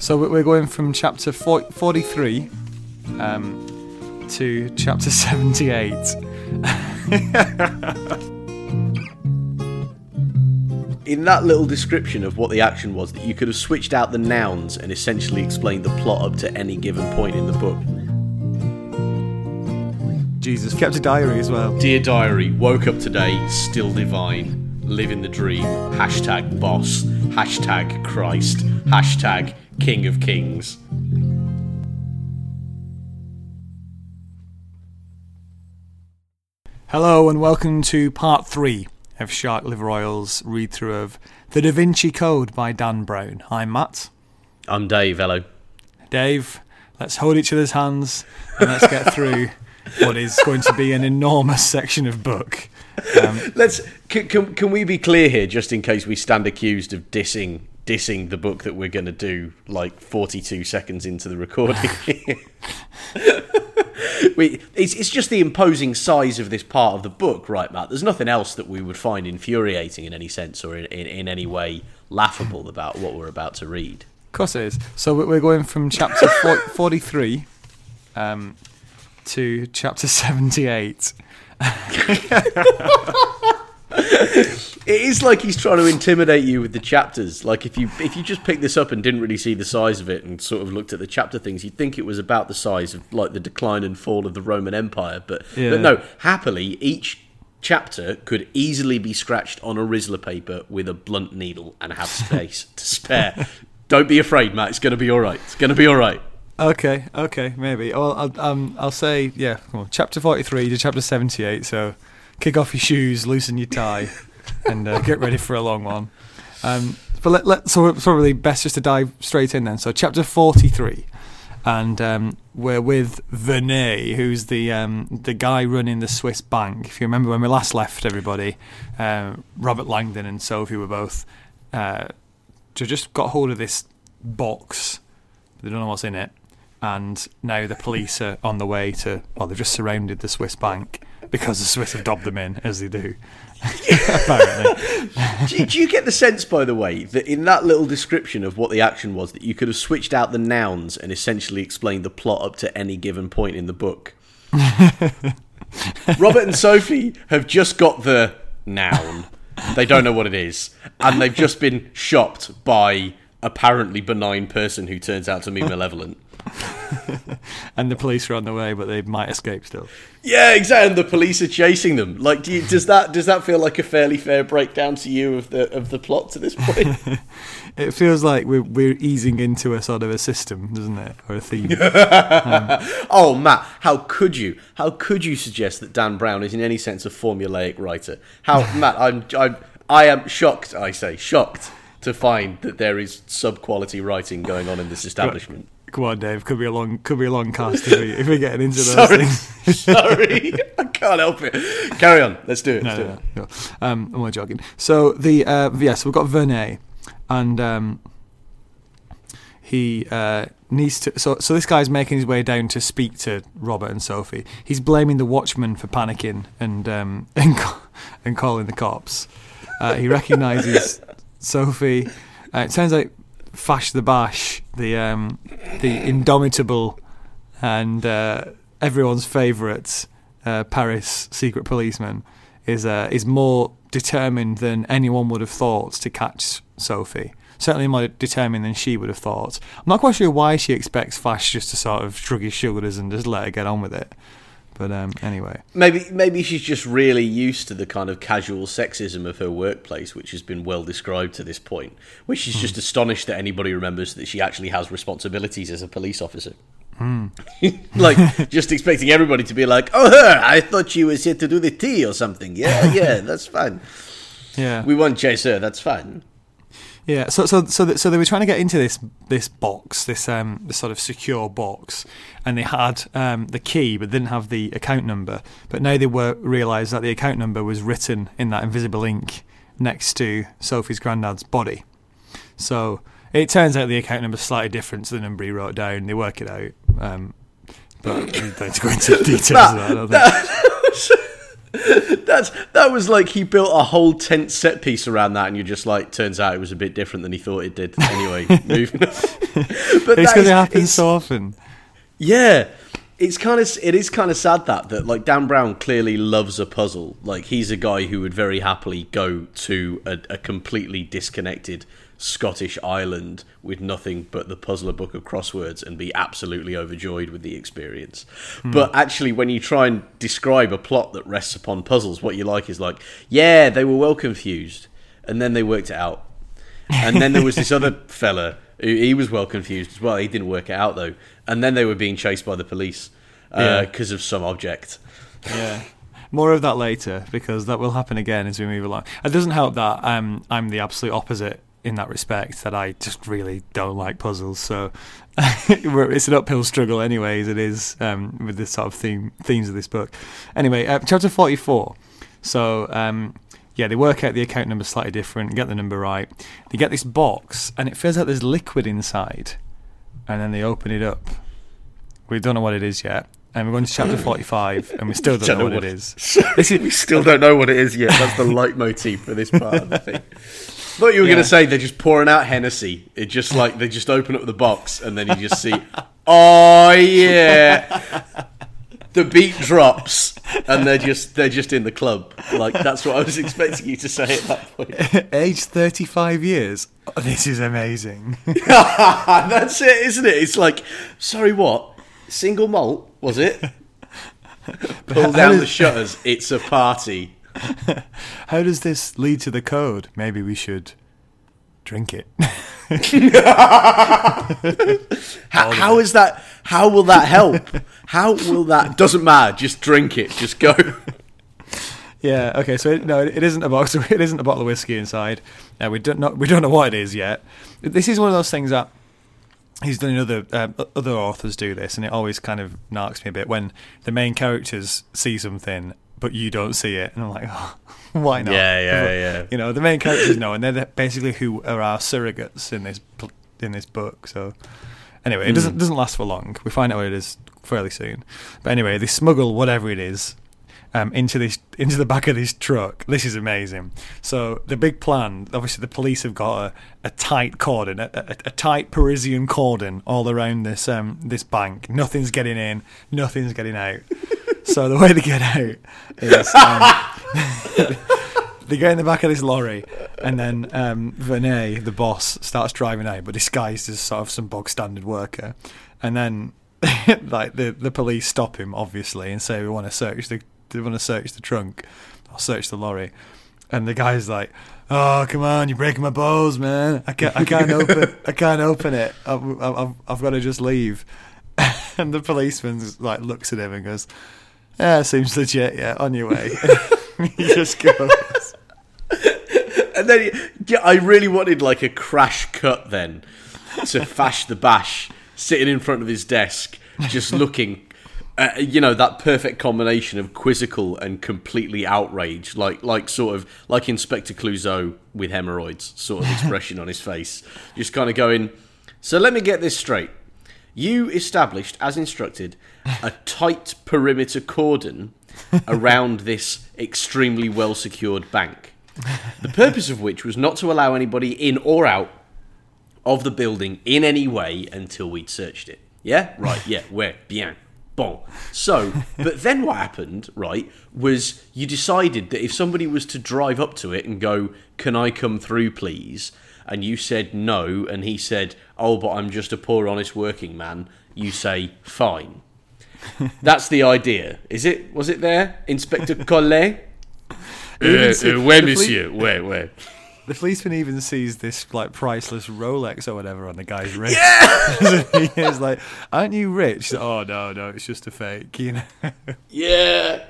So we- we're going from chapter 40, 43 um, to chapter 78. In that little description of what the action was, that you could have switched out the nouns and essentially explained the plot up to any given point in the book. Jesus kept a diary as well. Dear diary, woke up today, still divine, living the dream, hashtag boss, hashtag Christ, hashtag King of Kings. Hello and welcome to part three of Shark Liver Oil's read through of The Da Vinci Code by Dan Brown. I'm Matt. I'm Dave, hello. Dave, let's hold each other's hands and let's get through what is going to be an enormous section of book. Um, Let's can, can, can we be clear here, just in case we stand accused of dissing dissing the book that we're going to do like 42 seconds into the recording. we it's it's just the imposing size of this part of the book, right, Matt? There's nothing else that we would find infuriating in any sense or in, in, in any way laughable about what we're about to read. Of course it is. So we- we're going from chapter 43 um, to chapter 78. It is like he's trying to intimidate you with the chapters. Like if you if you just picked this up and didn't really see the size of it and sort of looked at the chapter things, you'd think it was about the size of like the decline and fall of the Roman Empire. But Yeah. but no, happily each chapter could easily be scratched on a Rizla paper with a blunt needle and have space to spare. Don't be afraid, Matt. It's going to be all right. It's going to be all right. Okay, okay, maybe. Well, I'll, um, I'll say, yeah, come on, chapter 43 to chapter 78. So kick off your shoes, loosen your tie, and uh, get ready for a long one. Um, but let, let, so it's probably best just to dive straight in then. So, chapter 43. And um, we're with Vernet, who's the um, the guy running the Swiss bank. If you remember when we last left, everybody, um, Robert Langdon and Sophie were both uh, just got hold of this box. They don't know what's in it, and now the police are on the way to. Well, they've just surrounded the Swiss bank because the Swiss have dobbed them in, as they do. Apparently, do, do you get the sense, by the way, that in that little description of what the action was, that you could have switched out the nouns and essentially explained the plot up to any given point in the book? Robert and Sophie have just got the noun. They don't know what it is. And they've just been shocked by apparently benign person who turns out to be malevolent. and the police are on the way, but they might escape still. Yeah, exactly. And the police are chasing them. Like, do you, does that does that feel like a fairly fair breakdown to you of the of the plot to this point? It feels like we're we're easing into a sort of a system, doesn't it, or a theme? Um, oh, Matt, how could you? How could you suggest that Dan Brown is in any sense a formulaic writer? How, Matt? I'm, I'm, I am shocked. I say shocked to find that there is sub-quality writing going on in this establishment. Come on, Dave. Could be a long, could be a long cast if, we, if we're getting into those Sorry, things. sorry, I can't help it. Carry on. Let's do it. Let's No, do no, it. no. Um, I'm only joking. So the uh, yeah, so we've got Vernet, and um, he uh, needs to. So so this guy's making his way down to speak to Robert and Sophie. He's blaming the watchman for panicking and um, and, and calling the cops. Uh, he recognises Sophie. Uh, it turns out Fache the Bash, the um, the indomitable and uh, everyone's favourite uh, Paris secret policeman, is uh, is more determined than anyone would have thought to catch Sophie. Certainly more determined than she would have thought. I'm not quite sure why she expects Fache just to sort of shrug his shoulders and just let her get on with it. But um, anyway, Maybe maybe she's just really used to the kind of casual sexism of her workplace, which has been well described to this point. Where she's just astonished that anybody remembers that she actually has responsibilities as a police officer. like just expecting everybody to be like, "Oh, her! I thought she was here to do the tea or something." Yeah, yeah, that's fine. yeah, We won't chase her. That's fine. Yeah, so so so th- so they were trying to get into this this box, this um this sort of secure box, and they had um the key but didn't have the account number. But now they were realised that the account number was written in that invisible ink next to Sophie's granddad's body. So it turns out the account number is slightly different to the number he wrote down. They work it out, um, but we don't go into details of that. I don't think. That's that was like he built a whole tent set piece around that, and you're just like, turns out it was a bit different than he thought it did. Anyway, moving on. It's But that because is- it so often. Yeah, it's kind of it is kind of sad that that like Dan Brown clearly loves a puzzle. Like he's a guy who would very happily go to a, a completely disconnected Scottish island with nothing but the puzzler book of crosswords and be absolutely overjoyed with the experience. But actually, when you try and describe a plot that rests upon puzzles, what you like is like, yeah, they were well confused, and then they worked it out. And then there was this other fella who he was well confused as well. He didn't work it out though. And then they were being chased by the police Yeah. because of some object. Yeah. More of that later because that will happen again as we move along. It doesn't help that um, I'm the absolute opposite in that respect. That I just really don't like puzzles. So it's an uphill struggle, anyway, as it is um, with the sort of theme themes of this book. Anyway, uh, chapter forty-four. So um, yeah, they work out the account number slightly different, get the number right. They get this box, and it feels like there's liquid inside, and then they open it up. We don't know what it is yet. And we're going to chapter 45, and we still don't, Don't know know what, what- it is. Is we still don't know what it is yet. That's the leitmotif for this part of the thing. Thought you were Yeah. going to say they're just pouring out Hennessy. It just like they just open up the box and then you just see, oh yeah, the beat drops and they're just they're just in the club. Like that's what I was expecting you to say at that point. age 35 years. Oh, this is amazing. That's it, isn't it? It's like, sorry, what? Single malt was it? Pull down the shutters. It's a party. How does this lead to the code? Maybe we should drink it. How, how is that? How will that help? How will that? Doesn't matter. Just drink it. Just go. yeah. Okay. So it, no, it, it isn't a box. It isn't a bottle of whiskey inside. Uh, we don't know. We don't know what it is yet. This is one of those things that he's done in other um, other authors do this, and it always kind of narks me a bit when the main characters see something but you don't see it, and I'm like, oh, why not? Yeah, yeah, yeah. You know, the main characters know, and they're basically who are our surrogates in this in this book. So anyway, it doesn't doesn't last for long. We find out what it is fairly soon. But anyway, they smuggle whatever it is um, into this into the back of this truck. This is amazing. So the big plan, obviously, the police have got a, a tight cordon, a, a, a tight Parisian cordon all around this um, this bank. Nothing's getting in, nothing's getting out. so the way to get out is. Um, they get in the back of this lorry, and then um, the boss, starts driving out, but disguised as sort of some bog standard worker. And then, like the the police stop him, obviously, and say we want to search the they want to search the trunk or search the lorry. And the guy's like, "Oh, come on, you're breaking my balls, man! I can't, I can't open, I can't open it. I've, I've, I've got to just leave." And the policeman like looks at him and goes, "Yeah, seems legit. Yeah, on your way." he just goes. And then yeah, I really wanted like a crash cut then to Fache the Bash sitting in front of his desk, just looking. Uh, you know that perfect combination of quizzical and completely outraged, like like sort of like Inspector Clouseau with hemorrhoids, sort of expression on his face, just kind of going. So let me get this straight. You established, as instructed, a tight perimeter cordon around this extremely well secured bank. The purpose of which was not to allow anybody in or out of the building in any way until we'd searched it. Yeah? Right, yeah, where? Bien. Bon. So, but then what happened, right, was you decided that if somebody was to drive up to it and go, Can I come through, please? And you said no, and he said, Oh, but I'm just a poor, honest working man, you say, Fine. That's the idea. Is it? Was it there? Inspector Collet? Even see- Uh, where, the monsieur? Where, where? The policeman even sees this like priceless Rolex or whatever on the guy's wrist. Yeah, he's like, "Aren't you rich?" Oh no, no, it's just a fake. You know. Yeah.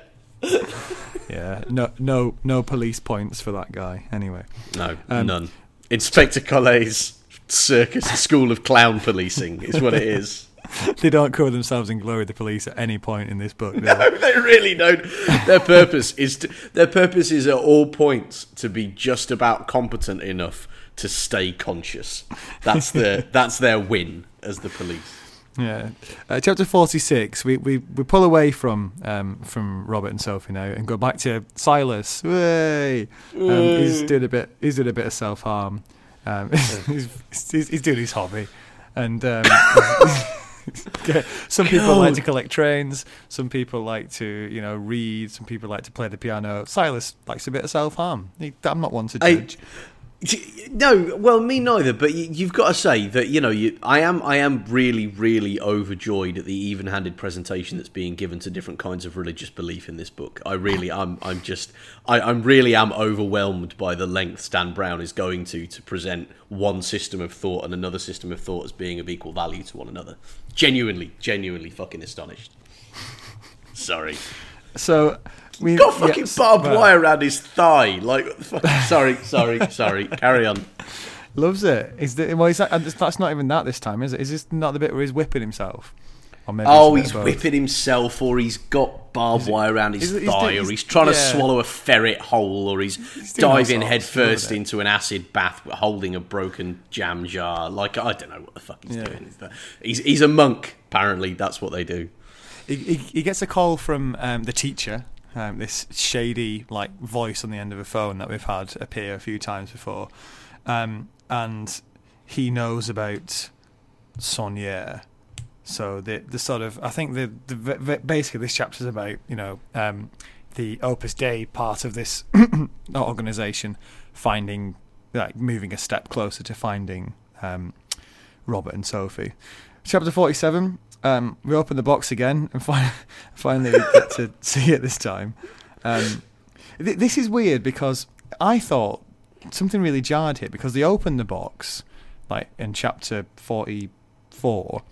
yeah, no, no, no police points for that guy. Anyway, No, Um, none. Inspector Collet's circus school of clown policing is what it is. they don't cover themselves in glory. The police at any point in this book. No, they? they really don't. Their purpose is to, their purpose is at all points to be just about competent enough to stay conscious. That's their that's their win as the police. Yeah. Uh, chapter 46, we, we, we pull away from um, from Robert and Sophie now and go back to Silas. Way. Um, he's doing a bit he's doing a bit of self-harm. Um, he's, he's, he's doing his hobby. And um, some people like to collect trains, some people like to, you know, read, some people like to play the piano. Silas likes a bit of self-harm. I'm not one to I- judge. No, well, me neither. But you, you've got to say that you know, you, I am, I am really, really overjoyed at the even-handed presentation that's being given to different kinds of religious belief in this book. I really, I'm, I'm just, I, I'm really am overwhelmed by the length Stan Brown is going to to present one system of thought and another system of thought as being of equal value to one another. Genuinely, genuinely, fucking astonished. Sorry. So we Got fucking yes, barbed well, wire around his thigh. Like, sorry, sorry, sorry. Carry on. Loves it. Is the, well, is that, that's not even that this time, is it? Is this not the bit where he's whipping himself? Oh, he's a bit of both? whipping himself, or he's got barbed wire around his is it- he's thigh, or he's- he's trying to swallow a ferret whole, or he's, all diving sorts, head first isn't it? into an acid bath holding a broken jam jar. Like, I don't know what the fuck he's Yeah. doing. He's, he's a monk, apparently. That's what they do. He, he, he gets a call from um, the teacher, um, this shady like voice on the end of a phone that we've had appear a few times before, um, and he knows about Sonia. So the the sort of I think the, the basically this chapter is about you know um, the Opus Dei part of this organization finding like moving a step closer to finding um, Robert and Sophie. Chapter forty seven. Um, we open the box again and fi- finally we get to see it this time. Um, th- this is weird because I thought something really jarred here because they open the box like in chapter forty four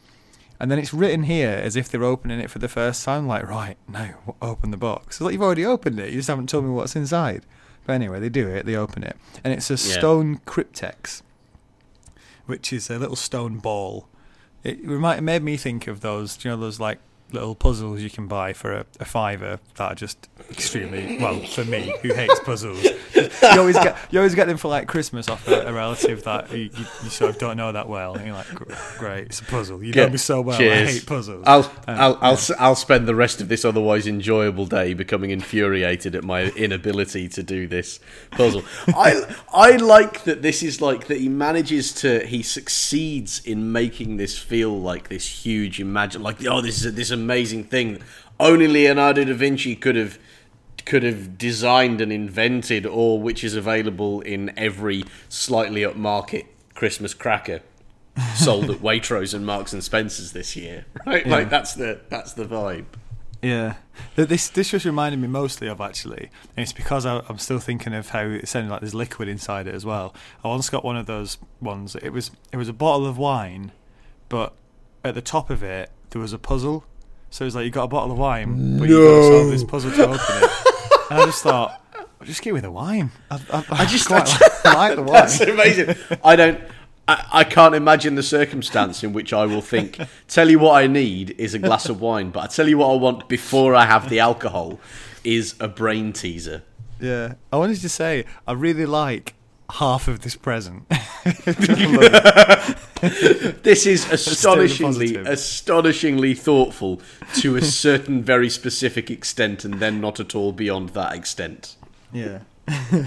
and then it's written here as if they're opening it for the first time. Like, right now, open the box. It's like you've already opened it. You just haven't told me what's inside. But anyway, they do it. They open it, and it's a stone cryptex, which is a little stone ball. It it made me think of those, you know, those like little puzzles you can buy for a, a fiver that are just extremely well for me who hates puzzles. you always get you always get them for like Christmas off a, a relative that you, you, you sort of don't know that well, and you're like, great, it's a puzzle. You know Get- me so well. I hate puzzles. I'll, Um, I'll, I'll, yeah. s- I'll spend the rest of this otherwise enjoyable day becoming infuriated at my inability to do this puzzle. I, I like that this is like that he manages to, he succeeds in making this feel like this huge imagine, like, oh, this is a, this amazing thing. that Only Leonardo da Vinci could have could have designed and invented, or which is available in every slightly upmarket Christmas cracker sold at Waitrose and Marks and Spencers this year. Right, Yeah. like that's the that's the vibe. Yeah, this this just reminded me mostly of actually, and it's because I, I'm still thinking of how it sounded like there's liquid inside it as well. I once got one of those ones. It was it was a bottle of wine, but at the top of it there was a puzzle. So was like you got a bottle of wine, but you got to solve this puzzle to open it. And I just thought, I'll just give me the wine. I, I, I just- quite I like the wine. That's amazing. I don't. I, I can't imagine the circumstance in which I will think. Tell you what I need is a glass of wine, but I tell you what I want before I have the alcohol is a brain teaser. Yeah, I wanted to say I really like half of this present. This is astonishingly, astonishingly thoughtful to a certain very specific extent, and then not at all beyond that extent. Yeah.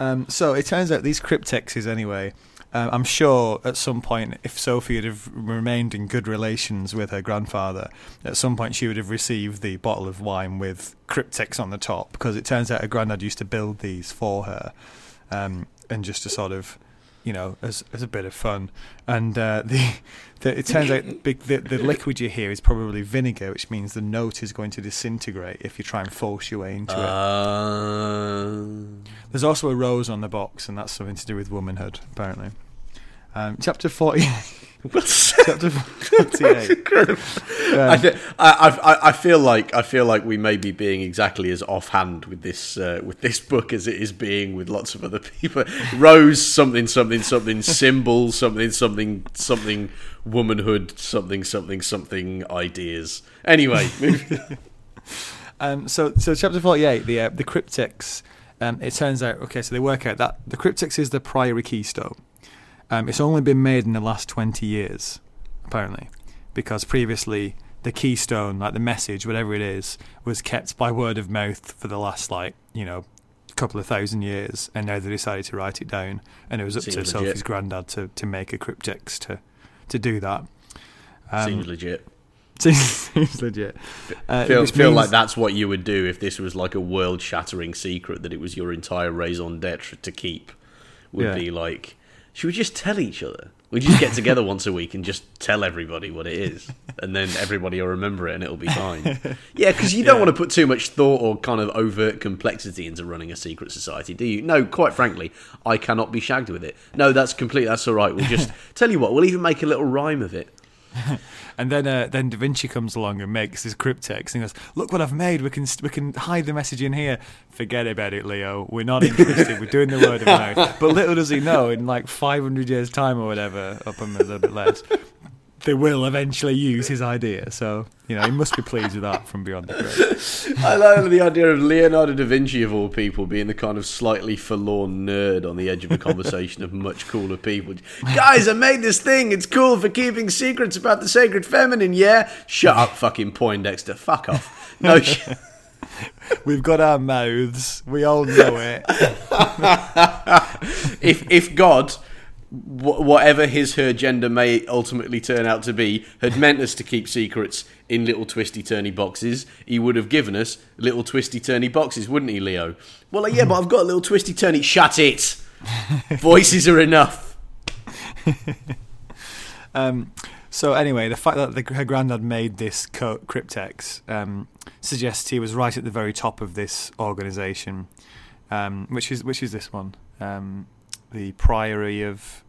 um, so it turns out these cryptexes, anyway. Um, I'm sure at some point, if Sophie had have remained in good relations with her grandfather, at some point she would have received the bottle of wine with cryptex on the top, because it turns out her granddad used to build these for her, um, and just to sort of, you know, as as a bit of fun. And uh, the, the it turns out big, the the liquid you hear is probably vinegar, which means the note is going to disintegrate if you try and force your way into it. Uh, There's also a rose on the box, and that's something to do with womanhood, apparently. Um, chapter 40, chapter 48. I, Um, th- I, I, I feel like I feel like we may be being exactly as offhand with this uh, with this book as it is being with lots of other people. Rose something something something symbol something something something womanhood something something something ideas. Anyway, um, so, so chapter 48, the uh, the cryptex. Um, it turns out, okay, so they work out that the cryptex is the Priory keystone. Um, it's only been made in the last 20 years, apparently, because previously the keystone, like the message, whatever it is, was kept by word of mouth for the last like you know couple of thousand years, and now they decided to write it down, and it was up Seems to legit. Sophie's granddad to, to make a cryptex to to do that. Um, Seems legit. seems legit. Uh, Feel, feel means- like that's what you would do if this was like a world shattering secret that it was your entire raison d'etre to keep. Would Yeah. be like, should we just tell each other? We just get together once a week and just tell everybody what it is, and then everybody will remember it and it'll be fine. Yeah, because you don't Yeah. want to put too much thought or kind of overt complexity into running a secret society, do you? No, quite frankly, I cannot be shagged with it. No, that's complete. That's all right. We'll just tell you what. We'll even make a little rhyme of it. And then, uh, then Da Vinci comes along and makes this cryptex and goes, "Look what I've made. We can we can hide the message in here. Forget about it, Leo. We're not interested. We're doing the word of mouth." But little does he know, in like 500 years' time or whatever, up a little bit less, they will eventually use his idea. So you know, he must be pleased with that from beyond the grave. I love the idea of Leonardo da Vinci, of all people, being the kind of slightly forlorn nerd on the edge of a conversation of much cooler people. Guys, I made this thing. It's cool for keeping secrets about the sacred feminine, yeah? Shut up, fucking Poindexter. Fuck off. No, sh- We've got our mouths. We all know it. if if God, wh- whatever his her gender may ultimately turn out to be, had meant us to keep secrets in little twisty turny boxes, he would have given us little twisty turny boxes, wouldn't he, Leo? Well, like, yeah, but I've got a little twisty turny. Shut it. Voices are enough. Um, so anyway, the fact that the, her granddad made this co- cryptex um, suggests he was right at the very top of this organisation, um, which is which is this one, um, the Priory of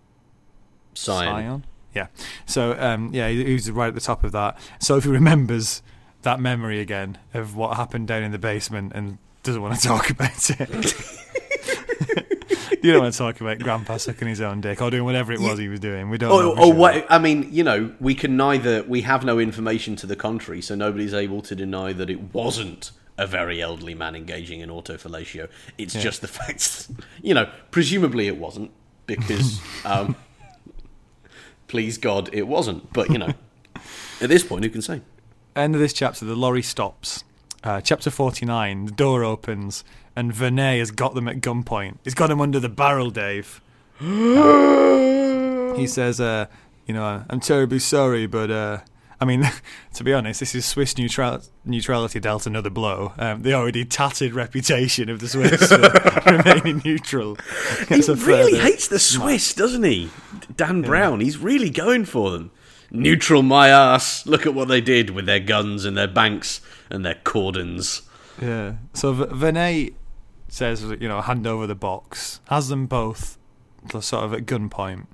Sion. Yeah. So um, yeah, he, he was right at the top of that. Sophie remembers that memory again of what happened down in the basement and doesn't want to talk about it. you don't want to talk about Grandpa sucking his own dick or doing whatever it was he was doing. We don't. know Oh, for oh sure. what? I mean, you know, we can neither. We have no information to the contrary, so nobody's able to deny that it wasn't a very elderly man engaging in autofellatio. It's Yeah. just the fact, you know, presumably it wasn't because, um, please God, it wasn't. But you know, at this point, who can say? end of this chapter, the lorry stops. Uh, chapter 49, the door opens, and Vernet has got them at gunpoint. He's got them under the barrel, Dave. he says, uh, you know, I'm terribly sorry, but, uh, I mean, to be honest, this is Swiss neutral- neutrality dealt another blow. Um, the already tattered reputation of the Swiss for remaining neutral. He really hates the Swiss, doesn't he? Dan Brown, he's really going for them. Neutral my ass. Look at what they did with their guns and their banks and their cordons. Yeah. So v- Vernet says, you know, hand over the box, has them both sort of at gunpoint,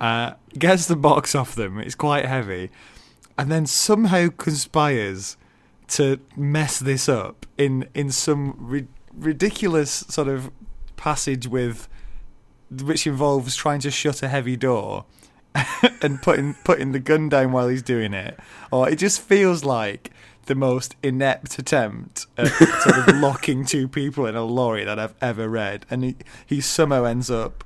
uh, gets the box off them. It's quite heavy, and then somehow conspires to mess this up in in some ri- ridiculous sort of passage with which involves trying to shut a heavy door and putting putting the gun down while he's doing it, or it just feels like the most inept attempt at sort of locking two people in a lorry that I've ever read, and he, he somehow ends up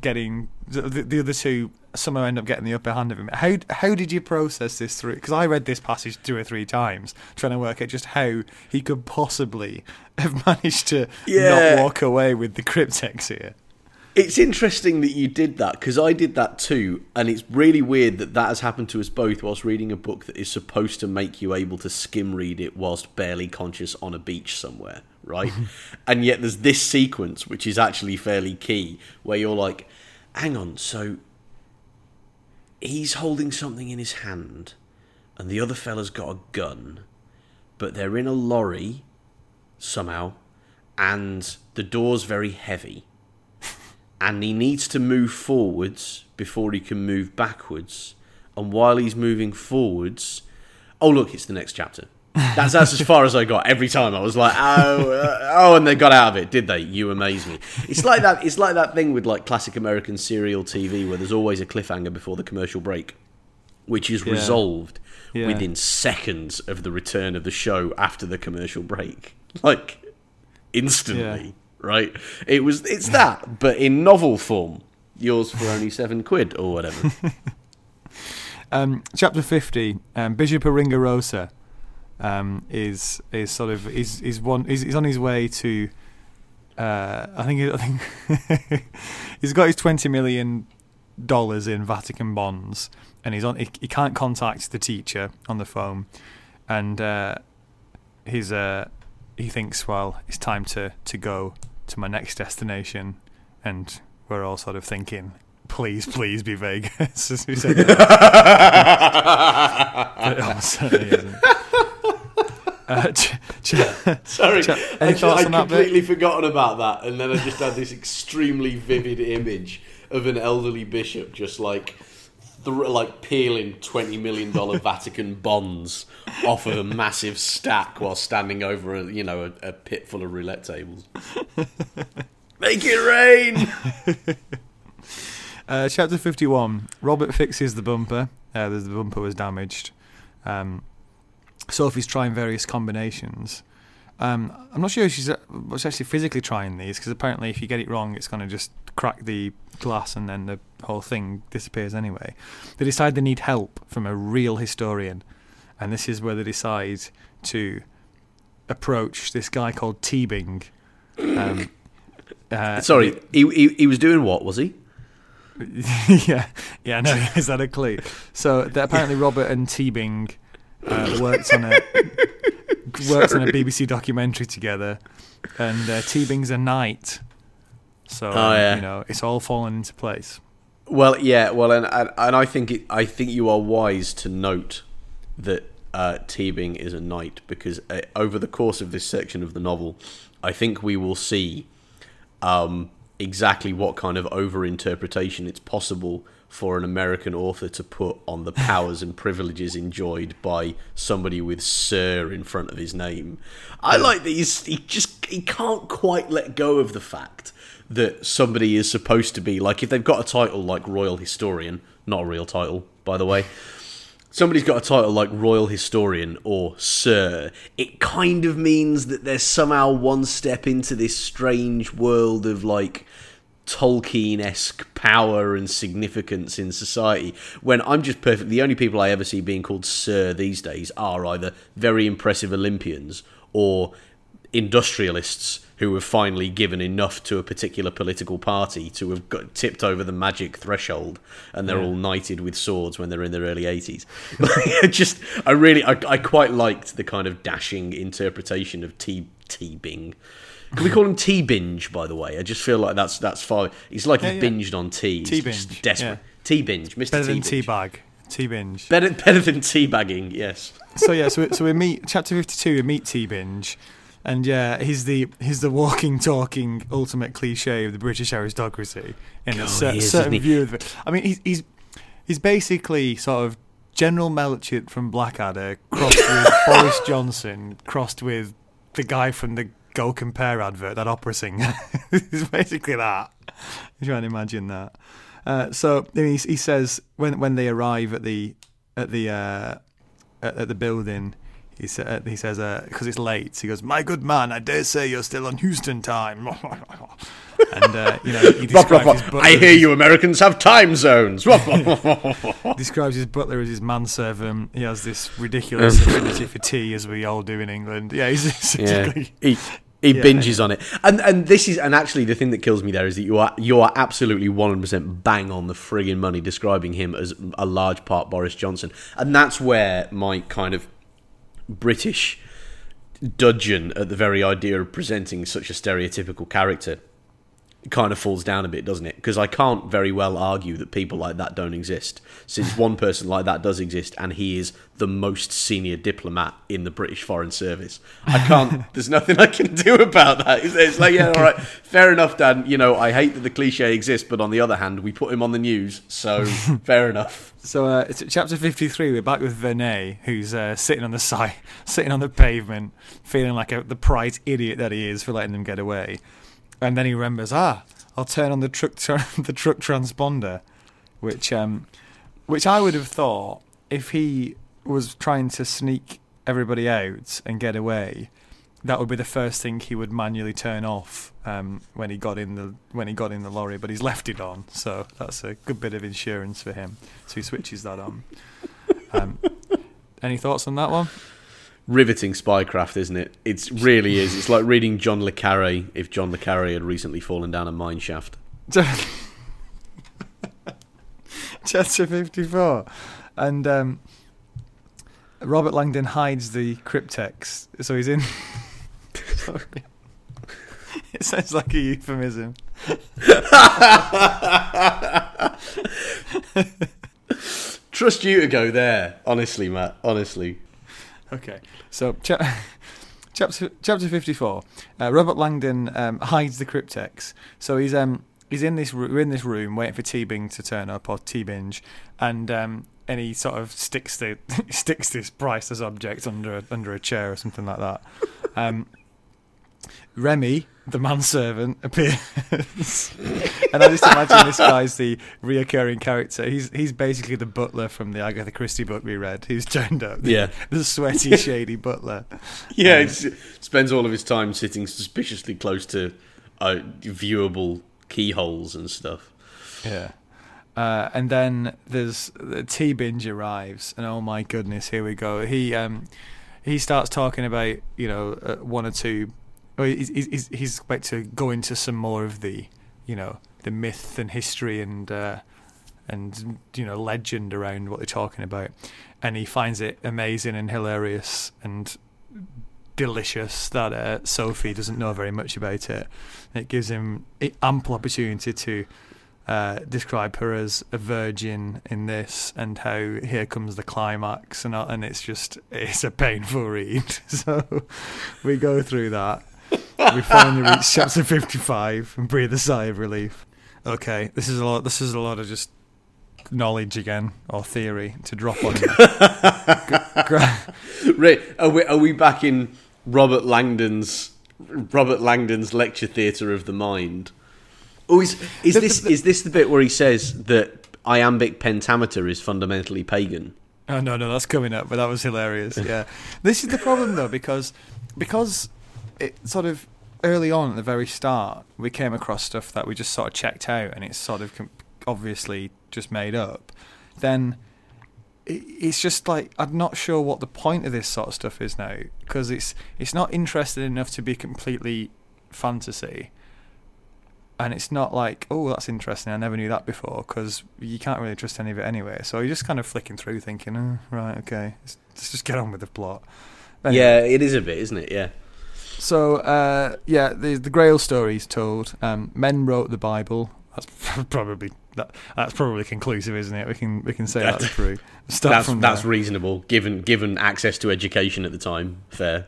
getting the, the other two somehow end up getting the upper hand of him. How how did you process this through? Because I read this passage two or three times, trying to work out just how he could possibly have managed to Yeah. not walk away with the cryptex here. It's interesting that you did that because I did that too, and it's really weird that that has happened to us both whilst reading a book that is supposed to make you able to skim read it whilst barely conscious on a beach somewhere, right? and yet there's this sequence which is actually fairly key where you're like, hang on, so he's holding something in his hand, and the other fella's got a gun, but they're in a lorry somehow, and the door's very heavy and he needs to move forwards before he can move backwards. And while he's moving forwards, oh look, it's the next chapter. That's that's as far as I got. Every time I was like, oh, uh, oh, and they got out of it, did they? You amaze me. It's like that. It's like that thing with like classic American serial TV where there's always a cliffhanger before the commercial break, which is Yeah. resolved Yeah. within seconds of the return of the show after the commercial break, like instantly. Right? It was. It's that, but in novel form. Yours for only seven quid or whatever. Um, chapter fifty. Um, Bishop Aringarosa um, is is sort of is is one is he's on his way to. Uh, I think I think he's got his twenty million dollars in Vatican bonds, and he's on. He, he can't contact the teacher on the phone, and uh, he's uh, he thinks, well, it's time to to go to my next destination, and we're all sort of thinking, please, please be Vegas. as we said that. but it certainly isn't. Uh, ch- ch- Sorry, Ch- I any ju- thoughts I'd on that bit? completely forgotten about that, and then I just had this extremely vivid image of an elderly bishop just like, th- like peeling twenty million dollar Vatican bonds off of a massive stack while standing over a you know a, a pit full of roulette tables. Make it rain. Uh, chapter 51. Robert fixes the bumper. Uh, the bumper was damaged. Um, Sophie's trying various combinations. Um, I'm not sure if she's, uh, was actually physically trying these because apparently, if you get it wrong, it's going to just crack the glass and then the whole thing disappears anyway. They decide they need help from a real historian, and this is where they decide to approach this guy called Teabing. Um, uh, Sorry, he, he he was doing what? Was he? yeah, yeah, no, is that a clue? So apparently Robert and Teabing uh, worked on a worked on a BBC documentary together, and uh, Teabing's a knight, so Oh, yeah. you know it's all fallen into place. Well, yeah, well, and and, and I think it, I think you are wise to note that uh, Teabing is a knight because uh, over the course of this section of the novel, I think we will see um, exactly what kind of overinterpretation it's possible for an American author to put on the powers and privileges enjoyed by somebody with "Sir" in front of his name. I like that he's, he just he can't quite let go of the fact that somebody is supposed to be like if they've got a title like royal historian, not a real title by the way. Somebody's got a title like royal historian or sir. It kind of means that they're somehow one step into this strange world of like Tolkien esque power and significance in society. When I'm just perfect, the only people I ever see being called Sir these days are either very impressive Olympians or industrialists who have finally given enough to a particular political party to have got tipped over the magic threshold and they're all knighted with swords when they're in their early 80s just i really I, I quite liked the kind of dashing interpretation of t t bing can we call him T binge? By the way, I just feel like that's that's far. He's like Yeah, he's yeah. binged on tea. Just T-binge, desperate. yeah. T binge, Mister Better than binge. teabag, T-binge. Better better than teabagging. Yes. so yeah, so we- so we meet chapter fifty-two. We meet T-binge, and yeah, he's the he's the walking, talking ultimate cliche of the British aristocracy in a cer- is, certain view of it. I mean, he's he's he's basically sort of General Melchett from Blackadder crossed with Boris Johnson, crossed with the guy from the Go Compare advert, that opera singer. it's basically that. You try and imagine that. Uh, so he, he says when when they arrive at the at the uh, at, at the building, he sa- he says because it's late. He goes, "My good man, I dare say you're still on Houston time." and uh, you know he describes his I hear you Americans have time zones. describes his butler as his manservant. He has this ridiculous affinity for tea, as we all do in England. Yeah, he's yeah. He, he Yeah. binges on it, and and this is and actually the thing that kills me there is that you are you are absolutely one hundred percent bang on the friggin' money describing him as a large part Boris Johnson, and that's where my kind of British dudgeon at the very idea of presenting such a stereotypical character kind of falls down a bit, doesn't it? Because I can't very well argue that people like that don't exist, since one person like that does exist, and he is the most senior diplomat in the British Foreign Service. I can't. there's nothing I can do about that. It's, it's like, yeah, all right, fair enough, Dan. You know, I hate that the cliche exists, but on the other hand, we put him on the news, so fair enough. So, uh, it's chapter fifty-three. We're back with Vernet, who's uh, sitting on the side, sitting on the pavement, feeling like a, the prize idiot that he is for letting them get away. And then he remembers, ah, I'll turn on the truck, tra- the truck transponder, which, um, which I would have thought if he was trying to sneak everybody out and get away, that would be the first thing he would manually turn off um, when he got in the when he got in the lorry. But he's left it on, so that's a good bit of insurance for him. So he switches that on. Um, any thoughts on that one? Riveting spycraft, isn't it? It really is. It's like reading John le Carre if John le Carre had recently fallen down a mine shaft. Chapter 54. And um, Robert Langdon hides the cryptex. So he's in. Sorry. It sounds like a euphemism. Trust you to go there. Honestly, Matt. Honestly. Okay. So, cha- chapter, chapter 54. Uh, Robert Langdon um, hides the cryptex. So he's. Um, He's in this in this room waiting for Teabing to turn up or T Binge, and um, and he sort of sticks the sticks this priceless object under a, under a chair or something like that. Um, Remy, the manservant, appears, and I just imagine this guy's the reoccurring character. He's he's basically the butler from the Agatha Christie book we read. Who's turned up, Yeah. the sweaty, shady butler. Yeah, Um, he spends all of his time sitting suspiciously close to uh, viewable keyholes and stuff. Yeah. Uh, and then there's the T binge arrives, and oh my goodness, here we go. He um, he starts talking about you know uh, one or two. Well, he's, he's he's about to go into some more of the you know the myth and history and uh, and you know legend around what they're talking about, and he finds it amazing and hilarious and delicious that uh, Sophie doesn't know very much about it. It gives him ample opportunity to uh, describe her as a virgin in this, and how here comes the climax, and and it's just it's a painful read. So we go through that. We finally reach chapter fifty-five and breathe a sigh of relief. Okay, this is a lot. This is a lot of just knowledge again or theory to drop on you. Right, are we, are we back in Robert Langdon's Robert Langdon's lecture theatre of the mind? Oh, is is The- this the- is this the bit where he says that iambic pentameter is fundamentally pagan? Oh no, no, that's coming up, but that was hilarious. Yeah, this is the problem though because because it sort of early on at the very start we came across stuff that we just sort of checked out and it's sort of com- obviously just made up. Then it, it's just like I'm not sure what the point of this sort of stuff is now because it's it's not interesting enough to be completely fantasy. And it's not like, oh, that's interesting. I never knew that before because you can't really trust any of it anyway. So you're just kind of flicking through, thinking, oh, right, okay, let's, let's just get on with the plot. Anyway, Yeah, it is a bit, isn't it? Yeah. So uh, yeah, the the Grail story is told. Um, men wrote the Bible. That's probably that, that's probably conclusive, isn't it? We can we can say That- that's true. Start That's from that's there. reasonable given given access to education at the time. Fair.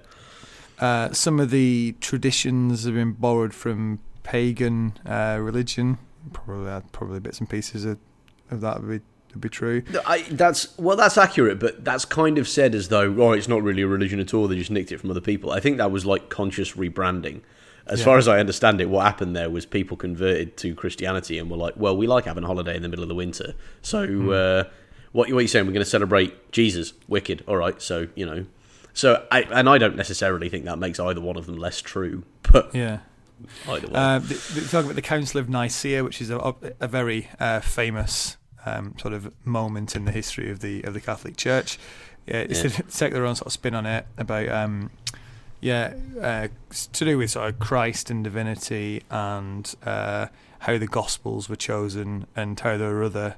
Uh, some of the traditions have been borrowed from pagan uh, religion. Probably uh, probably bits and pieces of, of that would be, would be true. I, that's well, that's accurate, but that's kind of said as though, oh, it's not really a religion at all. They just nicked it from other people. I think that was like conscious rebranding. As Yeah. far as I understand it, what happened there was people converted to Christianity and were like, well, we like having a holiday in the middle of the winter. So, uh, what, what are you saying? We're going to celebrate Jesus? Wicked. All right. So, you know. So, I, and I don't necessarily think that makes either one of them less true, but Yeah. either one. Uh, the, the, talking about the Council of Nicaea, which is a, a very uh, famous um, sort of moment in the history of the of the Catholic Church. Yeah, it's Yeah. to take their own sort of spin on it about um, yeah, uh, to do with sort of Christ and divinity and uh, how the Gospels were chosen and how there were other.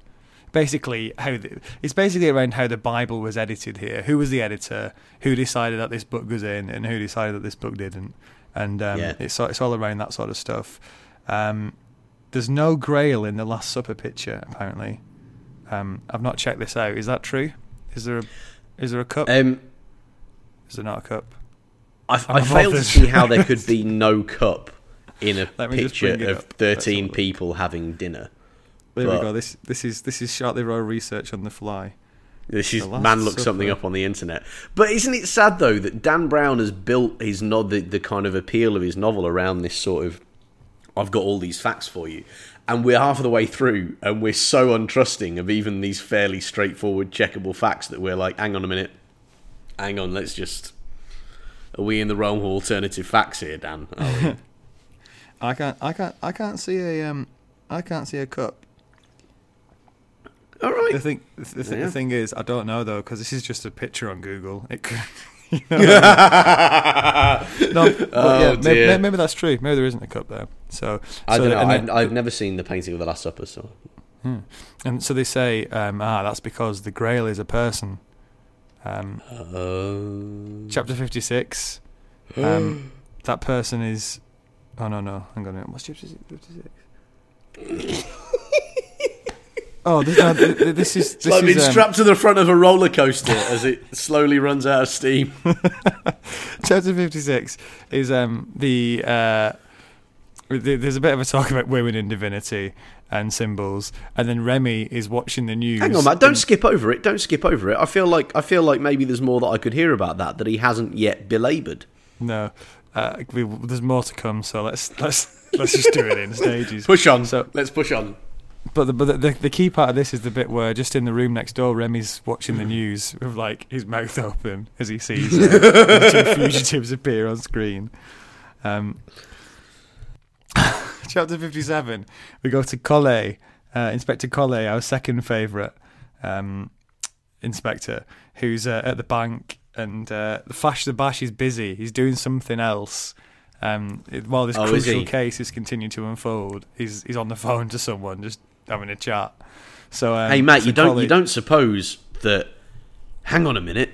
Basically, how the, it's basically around how the Bible was edited here. Who was the editor? Who decided that this book goes in, and who decided that this book didn't? And um, Yeah. it's it's all around that sort of stuff. Um, there's no Grail in the Last Supper picture, apparently. Um, I've not checked this out. Is that true? Is there a is there a cup? um, is there not a cup? I, I fail to see how there could be no cup in a Let me just picture of up. Let's have a thirteen people having dinner. There But- we go. This this is this is Shark Liver Oil research on the fly. This is man looked something up on the internet. But isn't it sad though that Dan Brown has built his no the, the kind of appeal of his novel around this sort of I've got all these facts for you. And we're half of the way through and we're so untrusting of even these fairly straightforward checkable facts that we're like, hang on a minute. Hang on, let's just are we in the realm of alternative facts here, Dan? I can't I can't I can't see a um I can't see a cup. All right. The thing, the, th- Yeah. the thing is, I don't know though because this is just a picture on Google. It could, you know I mean? no, but Oh, yeah, maybe, maybe that's true. Maybe there isn't a cup there. So I so don't know. I've, I've never seen the painting of the Last Supper, so And so they say, um, ah, that's because the Grail is a person. Um, uh, chapter 56, um, that person is. Oh, no, no. Hang on a minute. What's chapter 56? oh, this, no, th- th- this is. it's This like being um, strapped to the front of a roller coaster as it slowly runs out of steam. chapter 56 is um, the. Uh, th- there's a bit of a talk about women in divinity and symbols, and then Remy is watching the news. Hang on, Matt. Don't and- skip over it. Don't skip over it. I feel like I feel like maybe there's more that I could hear about that that he hasn't yet belaboured. No, uh, we, there's more to come. So let's let's let's just do it in stages. Push on. So- let's push on. But the, but the, the, the key part of this is the bit where just in the room next door, Remy's watching the news with like his mouth open as he sees uh, two fugitives appear on screen. Um, chapter fifty-seven, we go to Collet, uh, Inspector Collet, our second favourite um, inspector, who's uh, at the bank, and uh, the Fache the Bash is busy. He's doing something else. Um, while this Oh, crucial case is continuing to unfold, he's he's on the phone to someone, just having a chat. So, um, hey, Matt, you don't Collet- you don't suppose that? Hang on a minute.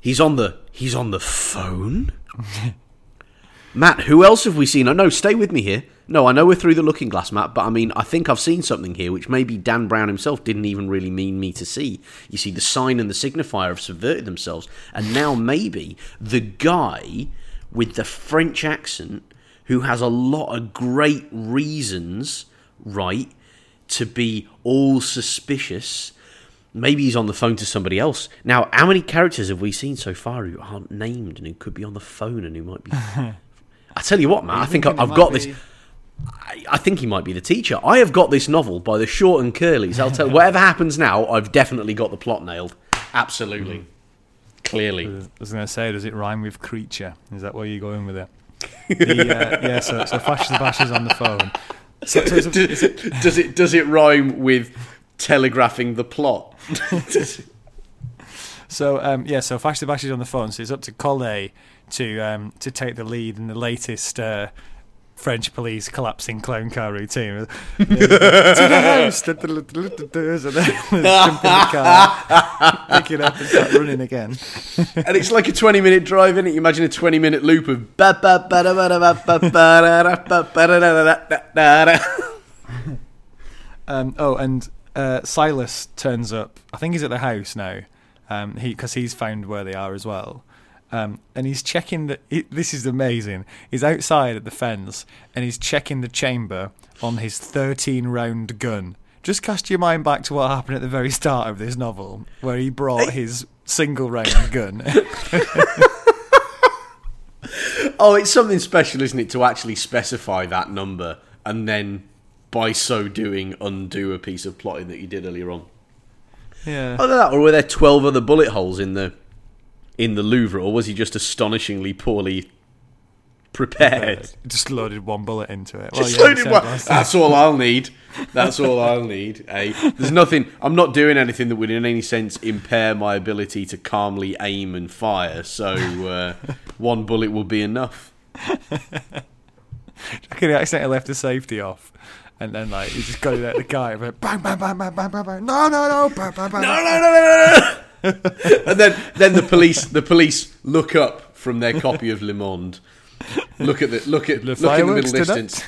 He's on the he's on the phone. Matt, who else have we seen? Oh, no, stay with me here. No, I know we're through the looking glass, Matt, but I mean, I think I've seen something here which maybe Dan Brown himself didn't even really mean me to see. You see, the sign and the signifier have subverted themselves, and now maybe the guy with the French accent who has a lot of great reasons, right, to be all suspicious. Maybe he's on the phone to somebody else. Now, how many characters have we seen so far who aren't named and who could be on the phone and who might be? I tell you what, man. I think I- thinking it I've might got this. I, I think he might be the teacher. I have got this novel by the short and curlies. I'll tell. whatever happens now, I've definitely got the plot nailed. Absolutely, clearly. I was going to say, does it rhyme with creature? Is that where you're going with it? The, uh, yeah, so, so Fache the Bash is on the phone. So, so a- does, does it does it rhyme with telegraphing the plot? So um, yeah, so Fache the Bash is on the phone, so it's up to Collet to um, to take the lead in the latest uh, French police collapsing clown car routine. to the house, and then jump in the car, pick it up, and start running again. and it's like a twenty-minute drive, is it? You imagine a twenty-minute loop of. Um, oh, and uh, Silas turns up. I think he's at the house now. Um, he because he's found where they are as well. Um, and he's checking the. He, this is amazing. He's outside at the fence and he's checking the chamber on his 13 round gun. Just cast your mind back to what happened at the very start of this novel, where he brought his single round gun. Oh, it's something special, isn't it, to actually specify that number and then, by so doing, undo a piece of plotting that you did earlier on. yeah. Either that, or were there twelve other bullet holes in the in the Louvre, or was he just astonishingly poorly prepared? Just loaded one bullet into it. Just Well, yeah, loaded one- That's all I'll need. That's all I'll need. Eh? There's nothing. I'm not doing anything that would, in any sense, impair my ability to calmly aim and fire. So uh, one bullet will be enough. I could accidentally left the safety off. And then, like, he just got it at the guy, and went bang, bang, bang, bang, bang, bang, bang. No, no, no, bang, bang, bang. No, no, no, no, no, no. and then, then the police, the police look up from their copy of Le Monde. Look at the look at The look in the middle distance.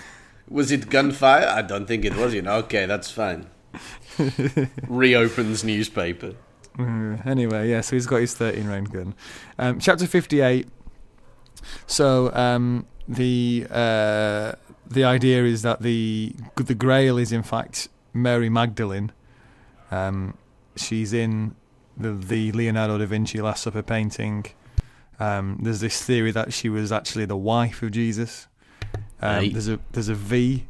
Was it gunfire? I don't think it was. You know. Okay, that's fine. Reopens newspaper. Mm, Anyway, yeah, so he's got his 13 round gun. Um, chapter 58. So um, the uh, the idea is that the the Grail is in fact Mary Magdalene. Um, she's in the the Leonardo da Vinci Last Supper painting. Um, there's this theory that she was actually the wife of Jesus. Um, Right. There's a there's a V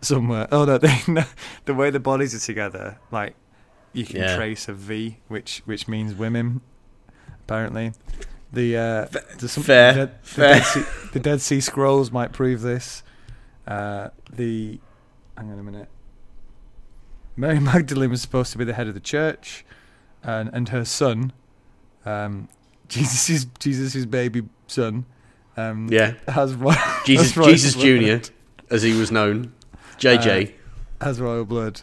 somewhere. Oh no, they, no, the way the bodies are together, like you can Yeah. trace a V, which which means women. Apparently, the uh, there's some, fair, the, the fair. Dead sea, the Dead Sea Scrolls might prove this. Uh, the hang on a minute. Mary Magdalene was supposed to be the head of the church, and and her son, um, Jesus' Jesus's baby son, um, Yeah. has Jesus Jesus. Junior, as he was known, JJ. has royal blood.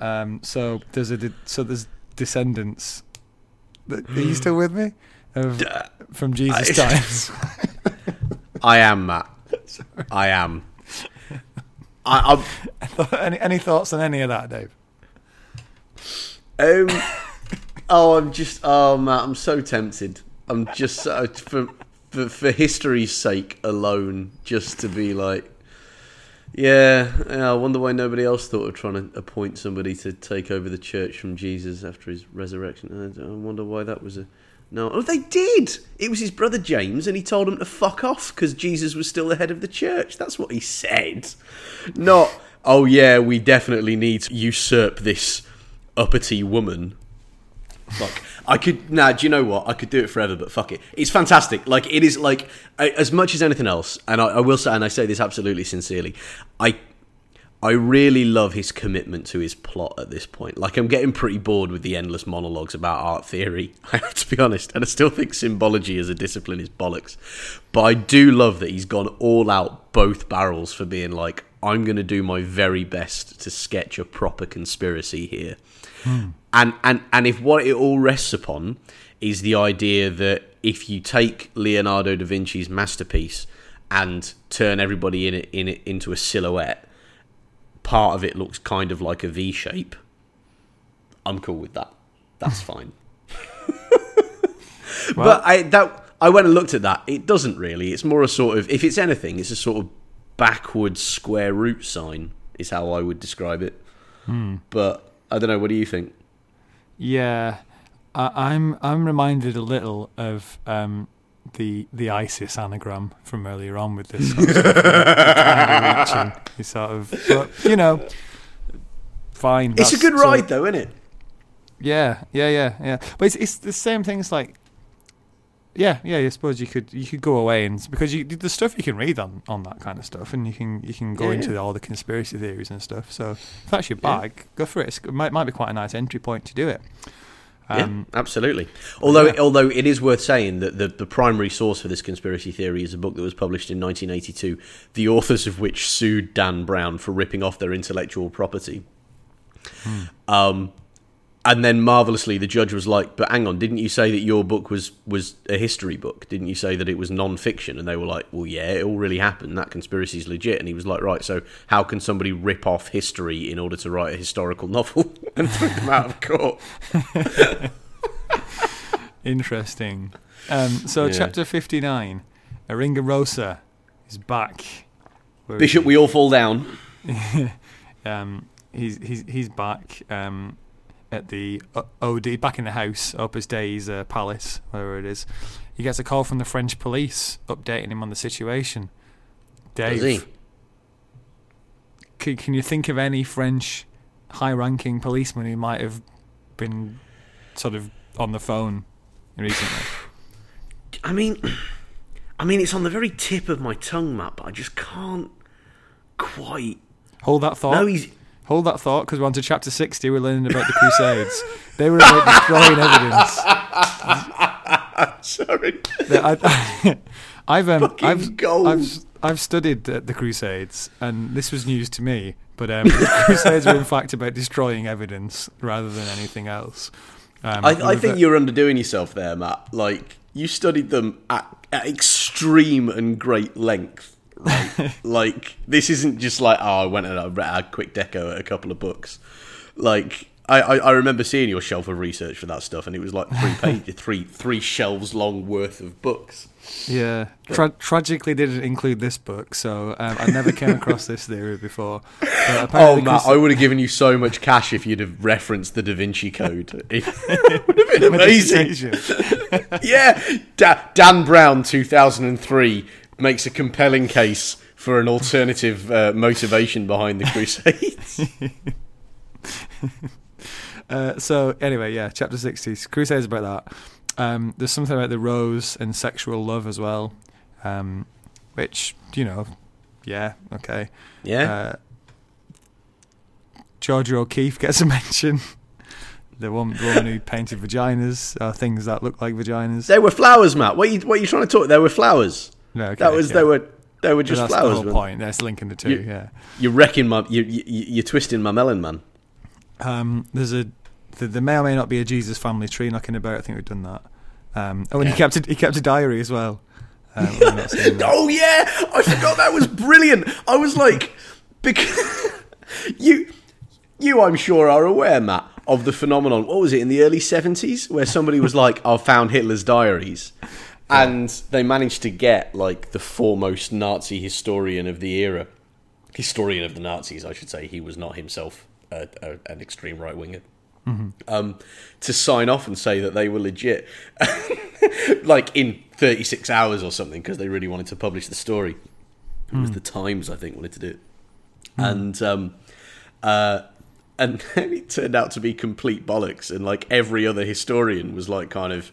Um, so there's a de- so there's descendants. Are you still with me? Of, from Jesus' times. I am Matt. I am. I, any any thoughts on any of that, Dave? Um. Oh, I'm just. Oh, Matt, I'm so tempted. I'm just so, for, for for history's sake alone, just to be like, yeah, yeah. I wonder why nobody else thought of trying to appoint somebody to take over the church from Jesus after his resurrection. I, I wonder why that was a. No, oh, they did. It was his brother James, and he told him to fuck off because Jesus was still the head of the church. That's what he said. Not, oh yeah, we definitely need to usurp this uppity woman. Fuck. I could now. do you know what? I could do it forever, but fuck it. It's fantastic. Like it is. Like as much as anything else, and I, I will say, and I say this absolutely sincerely. I I really love his commitment to his plot at this point. Like I'm getting pretty bored with the endless monologues about art theory. I have to be honest, and I still think symbology as a discipline is bollocks. But I do love that he's gone all out both barrels for being like, I'm going to do my very best to sketch a proper conspiracy here. Hmm. And and and if what it all rests upon is the idea that if you take Leonardo da Vinci's masterpiece and turn everybody in it, in it into a silhouette, part of it looks kind of like a V shape. I'm cool with that. That's fine. but I that I went and looked at that. It doesn't really. It's more a sort of if it's anything, it's a sort of backwards square root sign is how I would describe it. Hmm. But I don't know. What do you think? Yeah, I, I'm I'm reminded a little of um, the the ISIS anagram from earlier on with this sort of stuff, kind of reaching, you sort of, but you know, fine. It's a good ride, though, isn't it? Yeah, yeah, yeah, yeah. But it's it's the same things like. Yeah, yeah. I suppose you could you could go away and because you the stuff you can read on, on that kind of stuff, and you can you can go Yeah, into yeah. all the conspiracy theories and stuff. So if that's your Yeah. bag, go for it. It's, it might might be quite a nice entry point to do it. yeah, absolutely. Although, yeah. although it is worth saying that the, the primary source for this conspiracy theory is a book that was published in 1982, the authors of which sued Dan Brown for ripping off their intellectual property. Um, and then marvelously, the judge was like, "But hang on, didn't you say that your book was was a history book? Didn't you say that it was non-fiction?" And they were like, "Well, yeah, it all really happened. That conspiracy is legit." And he was like, "Right, so how can somebody rip off history in order to write a historical novel?" and threw them out of court. Interesting. Um, so Yeah. chapter fifty nine, Aringarosa is back. Where is Bishop, he? we all fall down. um, he's he's he's back um, at the OD, back in the house, Opus Dei's uh, palace, wherever it is. He gets a call from the French police updating him on the situation. Dave? Can, can you think of any French high-ranking policeman who might have been sort of on the phone recently? I mean, I mean, it's on the very tip of my tongue, Matt, but I just can't quite. Hold that thought. No, he's. Hold that thought, because we're on to chapter 60. We're learning about the Crusades. they were about destroying evidence. Sorry. I, have um, I've. I've I've studied uh, the Crusades, and this was news to me. But um, the Crusades were in fact about destroying evidence rather than anything else. Um, I, I think you're underdoing yourself there, Matt. Like, you studied them at, at extreme and great length, right? like, this isn't just like, oh, I went and I read a quick deco at a couple of books. Like, I, I, I remember seeing your shelf of research for that stuff, and it was like three pages, three three shelves long worth of books. Yeah, Tra- tragically didn't include this book, so um, I never came across this theory before. Oh, Matt, I would have given you so much cash if you'd have referenced the Da Vinci Code. It would have been amazing. yeah, da- Dan Brown, 2003, makes a compelling case for an alternative uh, motivation behind the Crusades. Uh, so anyway, yeah, chapter sixty, Crusades about that. Um, there's something about the rose and sexual love as well, um, which you know, yeah, okay. yeah, Uh, Georgia O'Keeffe gets a mention. The one, the woman who painted vaginas are things that look like vaginas. They were flowers, Matt. What are you, what are you trying to talk? They were flowers. No, okay, that was yeah. they were they were just that's flowers. the whole man. point. That's linking the two. You- yeah. You're wrecking my. You, you, you're twisting my melon, man. Um, there's a there, there may or may not be a Jesus family tree knocking about. I think we've done that. Um, oh, and he kept a, he kept a diary as well. Um, we've not seen that. Oh yeah, I forgot that was brilliant. I was like, because you, you, I'm sure are aware, Matt, of the phenomenon. What was it in the early '70s where somebody was like, "I've found Hitler's diaries," and they managed to get like the foremost Nazi historian of the era, historian of the Nazis, I should say. He was not himself a, a, an extreme right winger. Um, to sign off and say that they were legit, like in 36 hours or something, because they really wanted to publish the story. It was the Times, I think, wanted to do it, and um, uh, and it turned out to be complete bollocks. And like every other historian was like, kind of,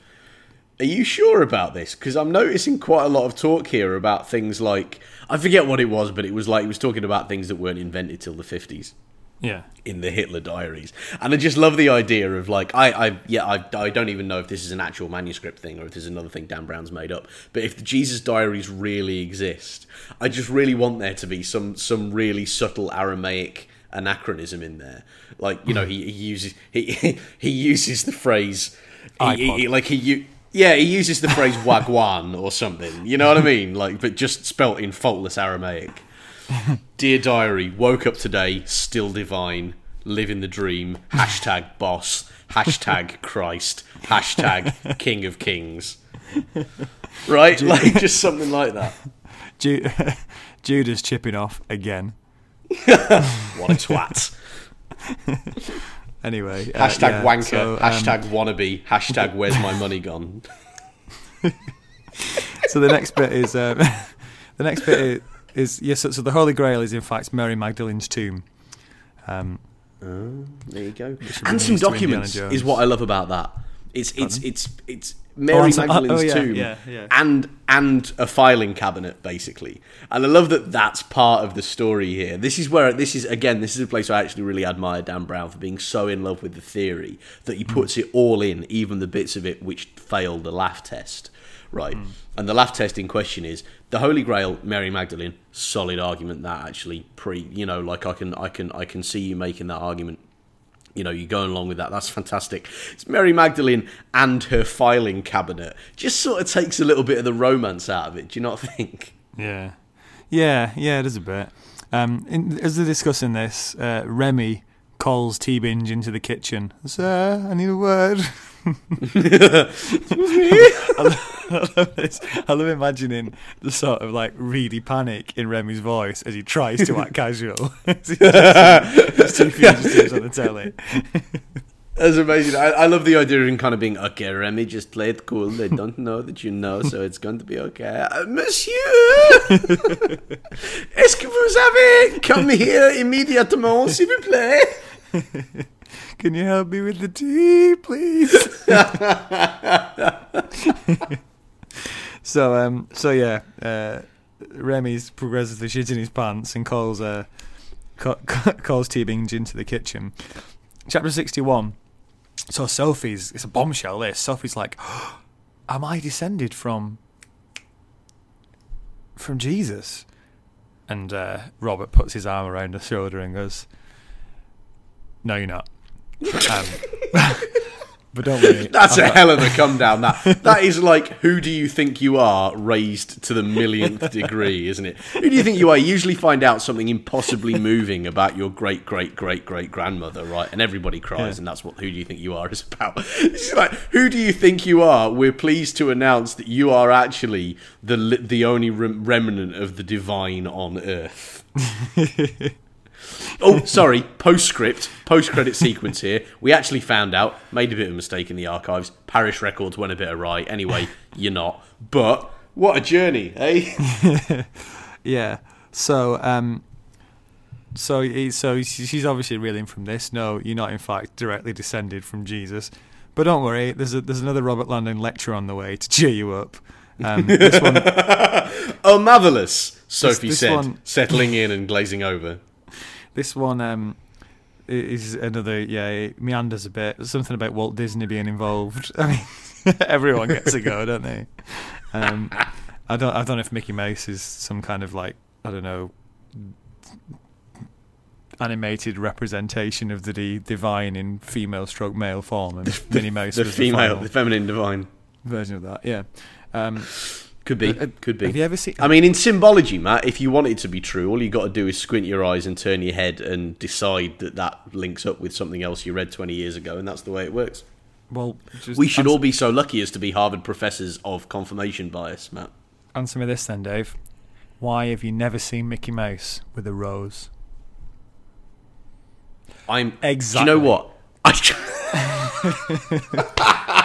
"Are you sure about this?" Because I'm noticing quite a lot of talk here about things like I forget what it was, but it was like he was talking about things that weren't invented till the 50s Yeah. in the Hitler diaries. And I just love the idea of like I, I yeah I, I don't even know if this is an actual manuscript thing or if this is another thing Dan Brown's made up. But if the Jesus diaries really exist, I just really want there to be some some really subtle Aramaic anachronism in there. Like you know he, he uses he he uses the phrase he, he- like he. Yeah, he uses the phrase wagwan or something. You know what I mean? Like, but just spelt in faultless Aramaic. Dear diary, woke up today, still divine, living the dream. Hashtag boss. Hashtag Christ. Hashtag King of Kings. Right, like just something like that. Ju- Judas chipping off again. What a twat. Anyway. uh, Hashtag yeah, wanker. so, um, hashtag wannabe. Hashtag where's my money gone. so the next bit is um, the next bit is, is yes. so, so the Holy Grail is in fact Mary Magdalene's tomb. Um, There you go. And some news to Indiana documents is what I love about that. It's it's it's it's Mary oh, Magdalene's oh, yeah, tomb yeah, yeah. and and a filing cabinet basically. And I love that that's part of the story here. This is where this is again this is a place where I actually really admire Dan Brown for being so in love with the theory that he mm. puts it all in, even the bits of it which failed the laugh test. Right. Mm. And the laugh test in question is the Holy Grail, Mary Magdalene, solid argument that actually pre you know, like I can I can I can see you making that argument you know, you're going along with that. That's fantastic. It's Mary Magdalene and her filing cabinet. Just sort of takes a little bit of the romance out of it. Do you not think? yeah, yeah, yeah. It is a bit. Um, in, as they're discussing this, uh, Remy calls Teabing into the kitchen. Sir, I need a word. I love this. I love imagining the sort of like really panic in Remy's voice as he tries to act casual. Just two fugitives on the telly. That's amazing. I, I love the idea of him kind of being, okay, Remy, just play it cool. They don't know that you know, so it's going to be okay. Uh, Monsieur! Est-ce que vous avez come here immédiatement, s'il vous plaît? Can you help me with the tea, please? so, um, so yeah, uh, Remy's progressively shitting his pants and calls uh, ca- ca- calls Teabing into the kitchen. Chapter sixty-one. So Sophie's it's a bombshell. This Sophie's like, "Am I descended from from Jesus?" And uh, Robert puts his arm around her shoulder and goes, "No, you're not." Um, but don't worry. That's I've a got- hell of a come down. That that is like who do you think you are raised to the millionth degree, isn't it? Who do you think you are? You usually find out something impossibly moving about your great great great great grandmother, right? And everybody cries, Yeah. and that's what who do you think you are is about. It's like who do you think you are? We're pleased to announce that you are actually the the only rem- remnant of the divine on earth. Oh, sorry. Postscript, post credit sequence here. We actually found out, made a bit of a mistake in the archives. Parish records went a bit awry. Anyway, you're not. But what a journey, eh? Yeah. So, um, so he, so she's obviously reeling from this. No, you're not in fact directly descended from Jesus. But don't worry, there's a, there's another Robert Langdon lecture on the way to cheer you up. Um, this one, Oh, marvellous, Sophie this said, one- settling in and glazing over. This one, um, is another yeah it meanders a bit. Something about Walt Disney being involved. I mean, everyone gets a go, don't they? Um, I don't I don't know if Mickey Mouse is some kind of like I don't know animated representation of the di- divine in female stroke male form and Minnie Mouse the was female, the the feminine divine. version of that. Yeah. Um, Could be, Uh, could be. have you ever seen? I mean, in symbology, Matt, if you want it to be true, all you got to do is squint your eyes and turn your head and decide that that links up with something else you read 20 years ago, and that's the way it works. well, We should answer, all be so lucky as to be Harvard professors of confirmation bias, Matt. answer me this then, Dave. Why have you never seen Mickey Mouse with a rose? I'm Exactly. Do you know what? I,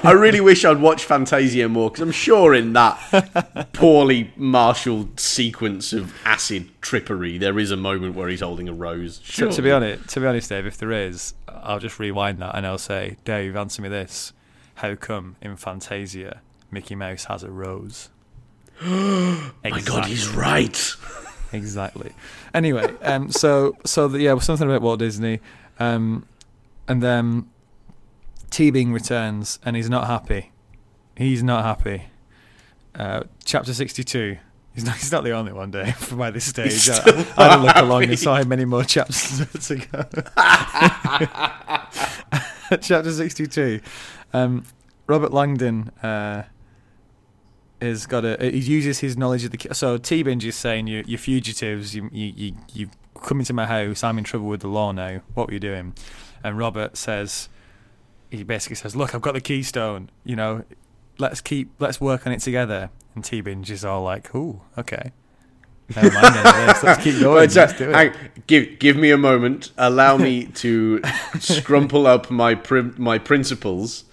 I really wish I'd watched Fantasia more because I'm sure in that poorly marshalled sequence of acid trippery, there is a moment where he's holding a rose. To, Sure. to be honest, to be honest, Dave, if there is, I'll just rewind that and I'll say, Dave, answer me this: How come in Fantasia Mickey Mouse has a rose? My God, he's right. exactly. Anyway, um, so so the, yeah, something about Walt Disney, um, and then Teabing returns and he's not happy. He's not happy. Uh, chapter sixty-two. He's not, he's not the only one, Dave. By this stage, I, I had a look along and saw many more chapters to go. chapter sixty-two. Um, Robert Langdon uh, has got a. He uses his knowledge of the. So Teabing is saying you, you're fugitives. You you you you come into my house. I'm in trouble with the law now. What were you doing? And Robert says, he basically says, look, I've got the keystone. You know, let's keep let's work on it together. And Teabing is all like, ooh, okay. Never mind this. Let's keep going. Let's hang- give give me a moment. Allow me to scrumple up my prim- my principles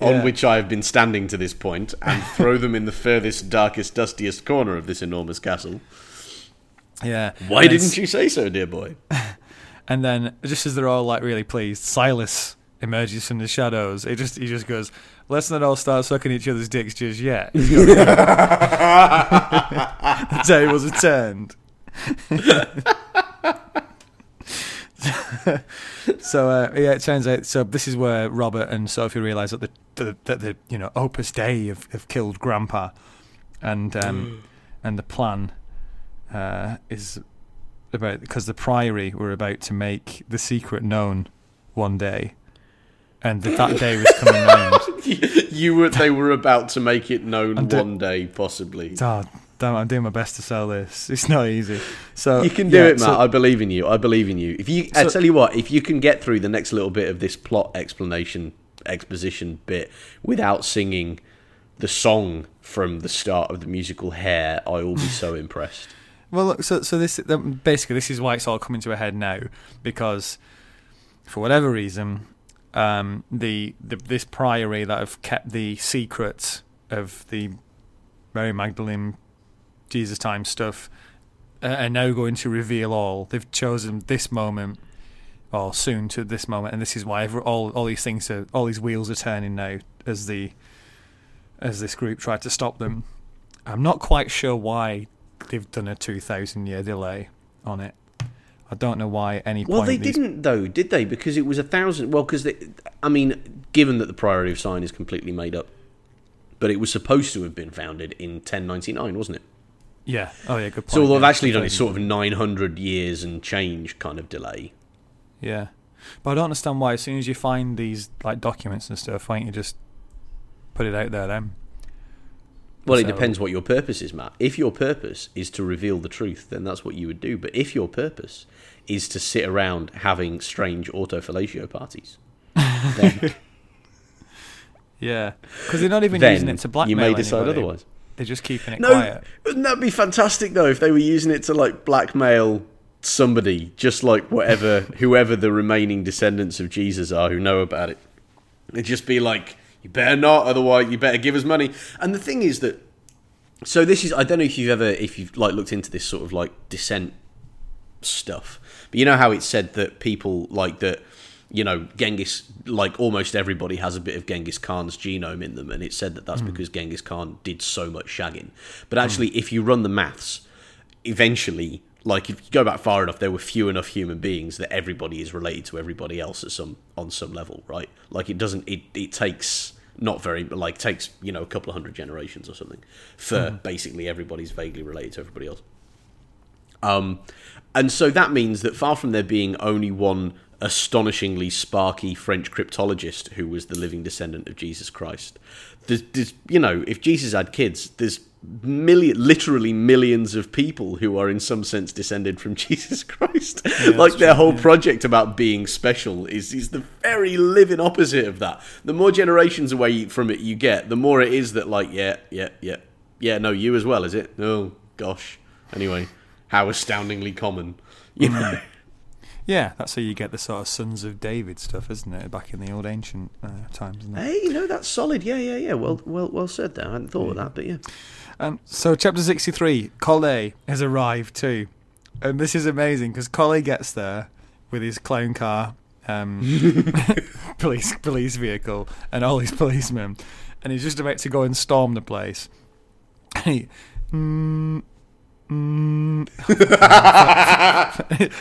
on Yeah. which I have been standing to this point and throw them in the furthest, darkest, dustiest corner of this enormous castle. Yeah. Why And didn't you say so, dear boy? And then, just as they're all like really pleased, Silas emerges from the shadows. It just he just goes, "Let's not all start sucking each other's dicks just yet." the tables are turned. so uh, yeah, it turns out. So this is where Robert and Sophie realise that the, the that the you know Opus Dei have, have killed Grandpa, and um, and the plan uh, is about because the Priory were about to make the secret known one day, and that that day was coming round. you were they were about to make it known do- one day, possibly. Oh, damn, I'm doing my best to sell this. It's not easy. So You can do yeah, it, Matt. so- I believe in you. I believe in you. If you, I So- tell you what, if you can get through the next little bit of this plot explanation, exposition bit without singing the song from the start of the musical Hair, I will be so impressed. Well, look, so so this um, basically this is why it's all coming to a head now, because for whatever reason, um, the, the this priory that have kept the secrets of the Mary Magdalene Jesus time stuff uh, are now going to reveal all. They've chosen this moment, or soon to this moment, and this is why every, all all these things are all these wheels are turning now as the as this group tried to stop them. I'm not quite sure why they've done a 2,000 year delay on it. I don't know why at any Well, point they these- didn't though, did they? Because it was a thousand. Well, because I mean, given that the Priory of Sion is completely made up, but it was supposed to have been founded in 1099, wasn't it? Yeah. Oh yeah. Good point. So they've actually done it sort of 900 years and change kind of delay. Yeah, but I don't understand why. As soon as you find these like documents and stuff, why don't you just put it out there then? Well, it depends what your purpose is, Matt. If your purpose is to reveal the truth, then that's what you would do. But if your purpose is to sit around having strange autofellatio parties, then, Yeah, because they're not even using it to blackmail you may decide anybody. otherwise. They're just keeping it No, quiet. wouldn't that be fantastic though? If they were using it to like blackmail somebody, just like whatever, whoever the remaining descendants of Jesus are who know about it, it'd just be like, you better not, otherwise you better give us money. And the thing is that, so this is, I don't know if you've ever, if you've like looked into this sort of like descent stuff, but you know how it's said that people like that. You know, Genghis, like almost everybody has a bit of Genghis Khan's genome in them, and it's said that that's hmm. because Genghis Khan did so much shagging. But hmm. actually, if you run the maths, eventually Like if you go back far enough, there were few enough human beings that everybody is related to everybody else at some on some level, right? Like it doesn't. It it takes not very like takes you know a couple of hundred generations or something for basically everybody's vaguely related to everybody else. Um, and so that means that far from there being only one astonishingly sparky French cryptologist who was the living descendant of Jesus Christ, there's, there's you know, if Jesus had kids, there's million, literally millions of people who are in some sense descended from Jesus Christ. like their whole project about being special is is the very living opposite of that. The more generations away from it you get, the more it is that like yeah, yeah, yeah, yeah. No, you as well, is it? Oh gosh. Anyway, how astoundingly common. You hmm. know. Yeah, that's how you get the sort of sons of David stuff, isn't it? Back in the old ancient uh, times. Isn't it? Hey, no, that's solid. Yeah, yeah, yeah. Well, well, well said. There, I hadn't thought of that, but yeah. Um, so, chapter 63, Collet has arrived too. And this is amazing because Collet gets there with his clown car, um, police police vehicle, and all his policemen. And he's just about to go and storm the place. And he. Mm, mm,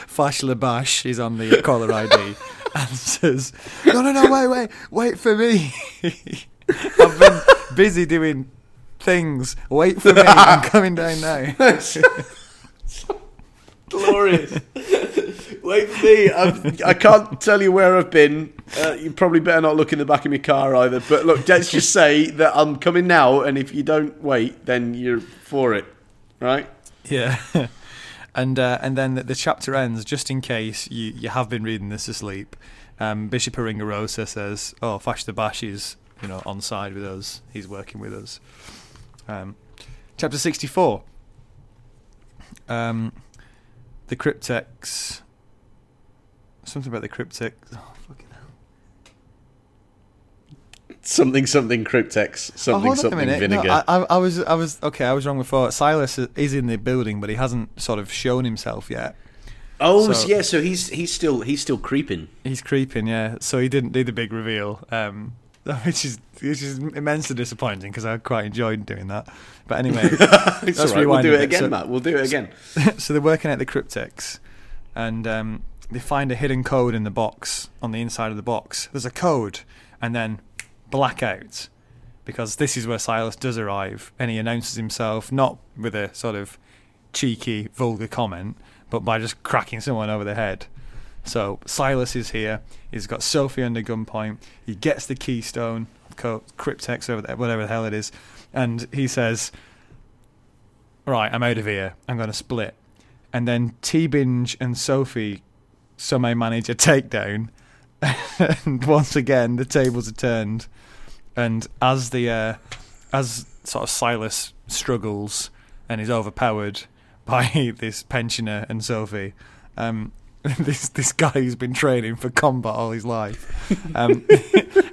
Fache Labash is on the caller ID and says, No, no, no, wait, wait, wait for me. I've been busy doing things. Wait for me. I'm coming down now. Glorious. Wait for me. I've, I can't tell you where I've been. Uh, you probably better not look in the back of my car either. But look, let's just say that I'm coming now, and if you don't wait, then you're for it, right? Yeah. And uh, and then the, the chapter ends just in case you, you have been reading this asleep. Um, Bishop Aringarosa says, "Oh, Fache the Bash is you know on side with us. He's working with us." Um, chapter sixty-four. Um, the cryptex. Something about the cryptex. Oh, fucking hell. Something, something cryptex. Oh, Something, hold on a something vinegar. No, I, I, I was, I was okay. I was wrong before. Silas is in the building, but he hasn't sort of shown himself yet. oh, so- yeah. So he's he's still he's still creeping. He's creeping, yeah. So he didn't do the big reveal, um, which is which is immensely disappointing because I quite enjoyed doing that. But anyway, It's Let's all right. We'll do it again, So- Matt. We'll do it again. so they're working at the cryptex, and um, they find a hidden code in the box on the inside of the box. There's a code, and then blackout, because this is where Silas does arrive, and he announces himself not with a sort of cheeky, vulgar comment, but by just cracking someone over the head. So Silas is here. He's got Sophie under gunpoint. He gets the keystone, cryptex over there, whatever the hell it is, and he says, "Right, I'm out of here. I'm going to split." And then Teabing and Sophie somehow manage a takedown, and once again the tables are turned. And as the uh, as sort of Silas struggles and is overpowered by this pensioner and Sophie, um, this this guy who's been training for combat all his life, um,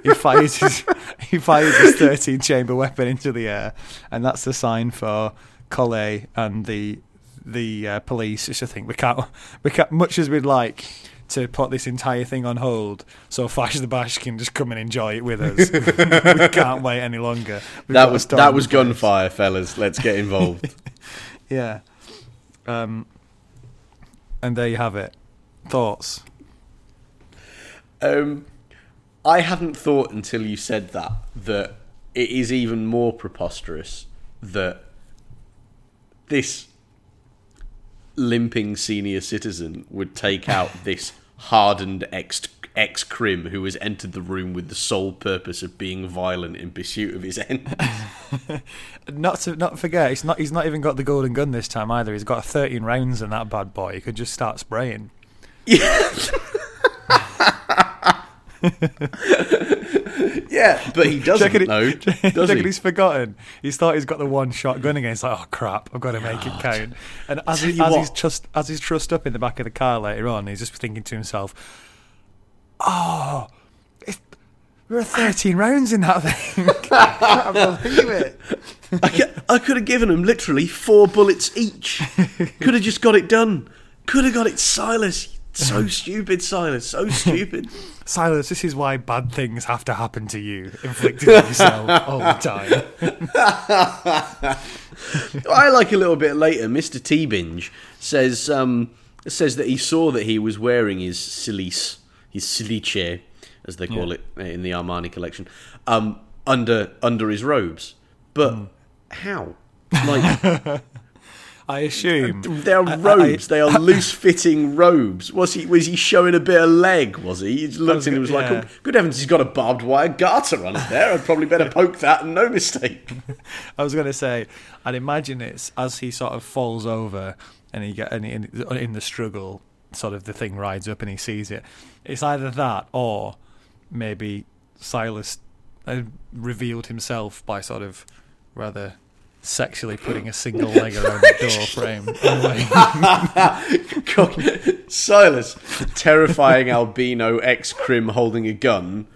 he fires his he fires his thirteen chamber weapon into the air, and that's the sign for Collet and the the uh, police. It's a thing we can't we can't much as we'd like to put this entire thing on hold so Fache the Bash can just come and enjoy it with us. we can't wait any longer. We've That was that was gunfire, fellas. Let's get involved. Yeah. Um, and there you have it. Thoughts? Um, I hadn't thought until you said that that it is even more preposterous that this limping senior citizen would take out this hardened ex ex crim who has entered the room with the sole purpose of being violent in pursuit of his end. Not to not forget, it's not. He's not even got the golden gun this time either. He's got 13 rounds in that bad boy. He could just start spraying. yeah, but he doesn't Checking it- know, checking does he? He's forgotten. He's thought he's got the one shot gun again. He's like, oh crap, I've got to make it count. And as, he, as he's just as he's trussed up in the back of the car later on, he's just thinking to himself, oh, are 13 rounds in that thing. I can't believe it. I, I could have given him literally four bullets each. Could have just got it done. Could have got it, Silas. So stupid, Silas. So stupid. Silas, this is why bad things have to happen to you, inflicted on yourself all the time. I like a little bit later. Mister Teabing says um, says that he saw that he was wearing his cilice, his cilice, as they call it in the Armani collection, um, under under his robes. But how? Like I assume they are I- I- robes. they are loose fitting robes. Was he was he showing a bit of leg? Was he? He looked was and he go- was like, yeah. oh, "Good heavens, he's got a barbed wire garter on it there. I'd probably better poke that, and no mistake." I was going to say, I'd imagine it's as he sort of falls over and he get and he, in, in the struggle, sort of the thing rides up and he sees it. It's either that or maybe Silas uh, revealed himself by sort of rather sexually putting a single leg around the door frame. Silas, terrifying albino ex crim holding a gun,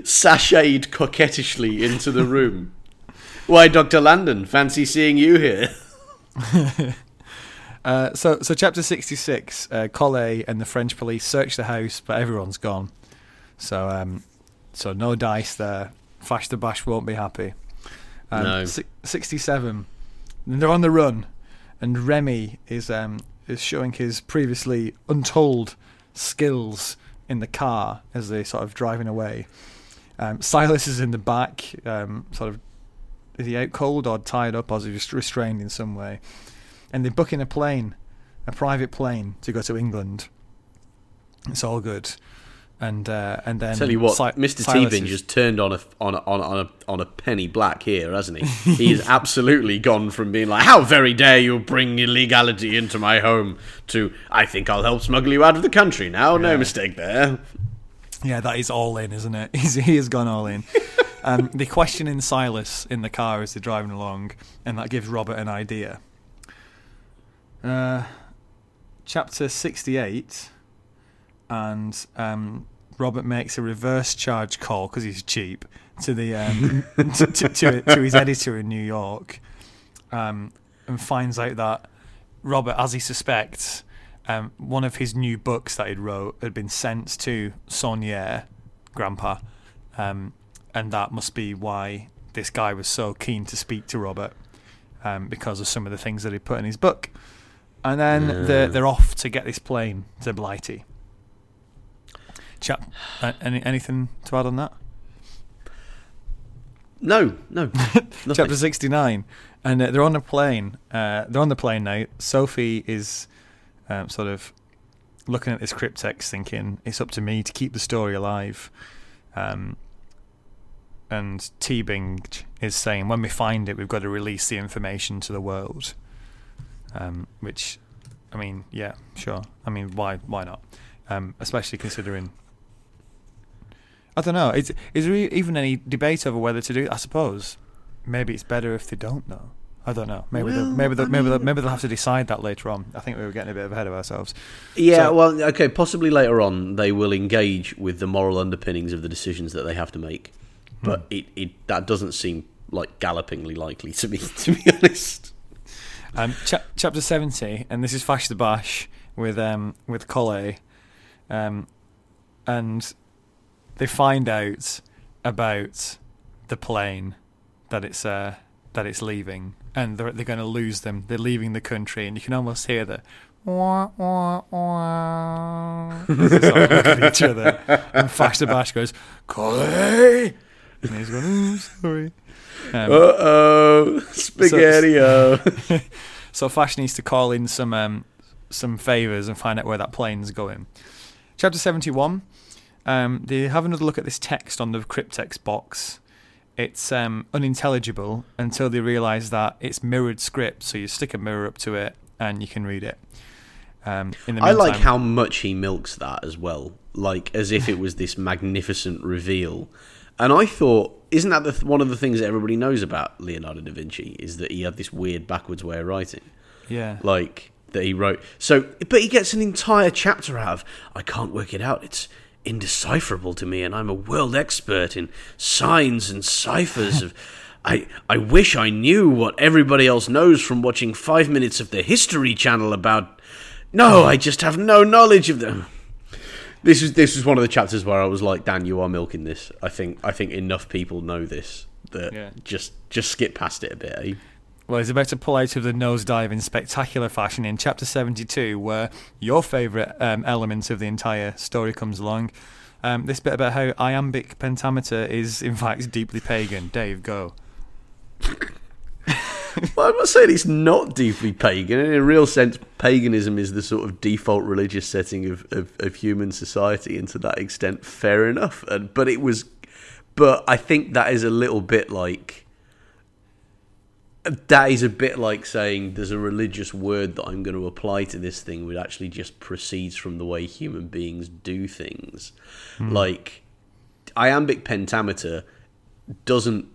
sashayed coquettishly into the room. Why, Doctor Langdon, fancy seeing you here. Uh, so, so chapter sixty-six, uh, Collet and the French police search the house, but everyone's gone. So, um, so no dice there. Fache the Bash won't be happy. Um, No. si- Sixty-seven. And they're on the run, and Remy is um, is showing his previously untold skills in the car as they're sort of driving away. Um, Silas is in the back, um, sort of. Is he out cold or tied up, or is he just restrained in some way? and they're booking a plane, a private plane to go to England. It's all good, and uh, and then Tell you what, Si- Mr. Silas Teabing is- just turned on a on a, on a, on a on a penny black here, hasn't he? He absolutely gone from being like, "How very dare you bring illegality into my home?" to "I think I'll help smuggle you out of the country now." No mistake there. Yeah, that is all in, isn't it? He's, he has gone all in. um, they're questioning Silas in the car as they're driving along, and that gives Robert an idea. Uh, chapter 68, and um, Robert makes a reverse charge call because he's cheap to the um, to, to, to, to his editor in New York, um, and finds out that Robert, as he suspects, um, one of his new books that he'd wrote had been sent to Saunière, Grandpa, um, and that must be why this guy was so keen to speak to Robert um, because of some of the things that he put in his book. And then they're, they're off to get this plane to Blighty. Chap, uh, any, anything to add on that? No, no. Chapter 69. And uh, they're on a plane. Uh, they're on the plane now. Sophie is um, sort of looking at this cryptex thinking, it's up to me to keep the story alive. Um, and Teabing is saying, when we find it, we've got to release the information to the world. Um, which, I mean, yeah, sure. I mean, why why not? Um, especially considering. I don't know. Is, is there e- even any debate over whether to do? I suppose maybe it's better if they don't know. I don't know. Maybe they'll, maybe they'll, I maybe they'll, maybe they'll have to decide that later on. I think we were getting a bit ahead of ourselves. Yeah, So- well, okay, possibly later on they will engage with the moral underpinnings of the decisions that they have to make, but Hmm. it, it that doesn't seem like gallopingly likely to me, to be honest. Um, cha- chapter seventy, and this is Fache the Bash with um, with Collet, um, and they find out about the plane that it's uh, that it's leaving, and they're they're going to lose them. They're leaving the country, and you can almost hear the. Wah, wah, wah, they sort of look at each other, and Fache the Bash goes, Collet! And he's going, "Oh, sorry. Um, Uh oh, spaghetti So Flash needs to call in some um, some favors and find out where that plane's going. Chapter seventy one. Um, they have another look at this text on the cryptex box. It's um, unintelligible until they realise that it's mirrored script. So you stick a mirror up to it and you can read it. Um, in the I like how much he milks that as well, like as if it was this magnificent reveal. And I thought, isn't that the th- one of the things that everybody knows about Leonardo da Vinci is that he had this weird backwards way of writing, yeah. like that he wrote. So, but he gets an entire chapter out of I can't work it out. It's indecipherable to me, and I'm a world expert in signs and ciphers of. I, I wish I knew what everybody else knows from watching five minutes of the History Channel about. No, I just have no knowledge of them. This is this was one of the chapters where I was like, Dan, you are milking this. I think I think enough people know this that Yeah. just just skip past it a bit. Eh? Well, he's about to pull out of the nosedive in spectacular fashion in chapter 72, where your favourite um, element of the entire story comes along. Um, this bit about how iambic pentameter is, in fact, deeply pagan. Dave, go. well, I'm not saying it's not deeply pagan. In a real sense, paganism is the sort of default religious setting of, of, of human society, and to that extent, fair enough. And but it was, but I think that is a little bit like that is a bit like saying there's a religious word that I'm going to apply to this thing, which actually just proceeds from the way human beings do things. Mm. Like iambic pentameter doesn't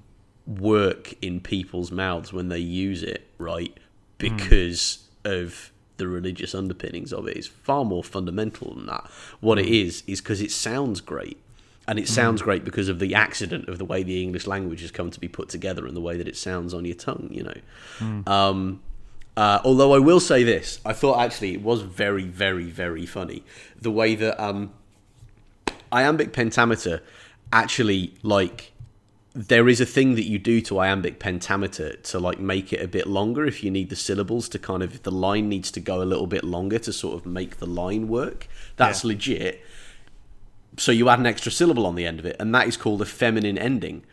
work in people's mouths when they use it, right? Because mm. of the religious underpinnings of it. It's far more fundamental than that. What mm. it hmm. is is because it sounds great and it sounds mm. great because of the accident of the way the English language has come to be put together and the way that it sounds on your tongue. You know. Mm. Um, uh, although I will say this, I thought actually it was very, very, very funny the way that um, iambic pentameter actually like there is a thing that you do to iambic pentameter to like make it a bit longer if you need the syllables to kind of if the line needs to go a little bit longer to sort of make the line work. That's yeah. legit so you add an extra syllable on the end of it, and that is called a feminine ending.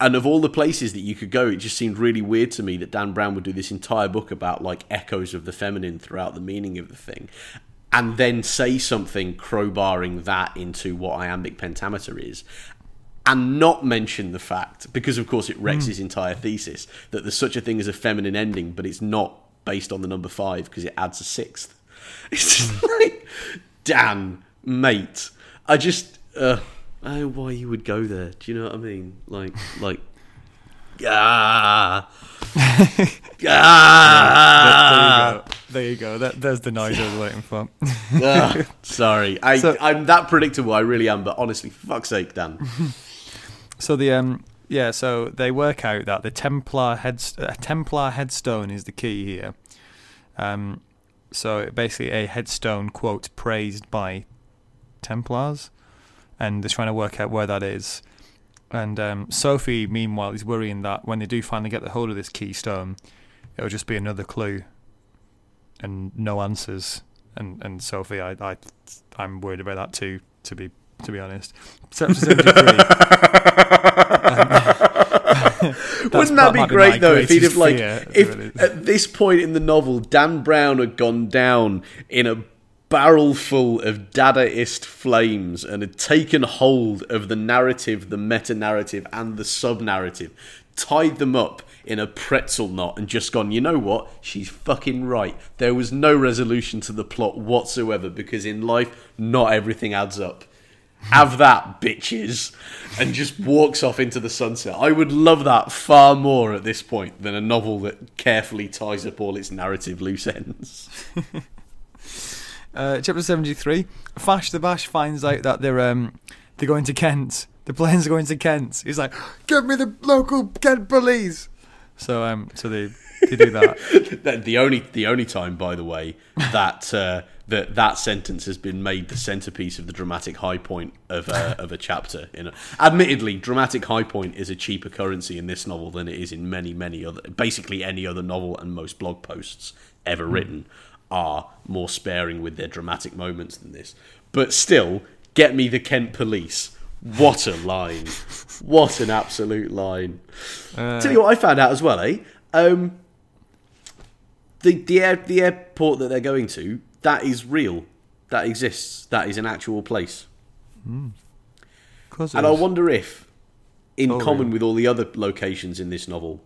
And of all the places that you could go, it just seemed really weird to me that Dan Brown would do this entire book about like echoes of the feminine throughout the meaning of the thing, and then say something crowbarring that into what iambic pentameter is, and not mention the fact, because of course it wrecks mm. his entire thesis, that there's such a thing as a feminine ending, but it's not based on the number five because it adds a sixth. It's just like, Dan, mate. I just, uh, I know why you would go there. Do you know what I mean? Like, like, ah, ah. There you go. There you That, there's the noise I was waiting for. uh, sorry, I, so, I'm that predictable. I really am. But honestly, for fuck's sake, Dan. So the um, yeah, so they work out that the Templar head uh, Templar headstone is the key here. Um, so basically a headstone quote praised by Templars, and they're trying to work out where that is. And um, Sophie, meanwhile, is worrying that when they do finally get the hold of this keystone, it'll just be another clue and no answers. And and Sophie, I, I I'm worried about that too. To be to be honest, seventy three. Wouldn't that be great though if he'd have like if at this point in the novel Dan Brown had gone down in a barrel full of Dadaist flames and had taken hold of the narrative, the meta narrative, and the sub narrative, tied them up in a pretzel knot, and just gone, you know what? She's fucking right. There was no resolution to the plot whatsoever because in life, not everything adds up. Have that, bitches. And just walks off into the sunset. I would love that far more at this point than a novel that carefully ties up all its narrative loose ends. Uh, chapter 73 Fache the Bash finds out that they're um, they're going to Kent. The planes are going to Kent. He's like, "Give me the local Kent police." So um, so they they do that. the only the only time, by the way, that uh, that that sentence has been made the centerpiece of the dramatic high point of a, of a chapter. In a, admittedly, dramatic high point is a cheaper currency in this novel than it is in many many other, basically any other novel and most blog posts ever mm. written are more sparing with their dramatic moments than this. But still, get me the Kent police. What a line. what an absolute line. Uh, Tell you what I found out as well, eh? Um, the, the, air, the airport that they're going to, that is real. That exists. That is an actual place. Mm. And I wonder if, in oh, common with all the other locations in this novel,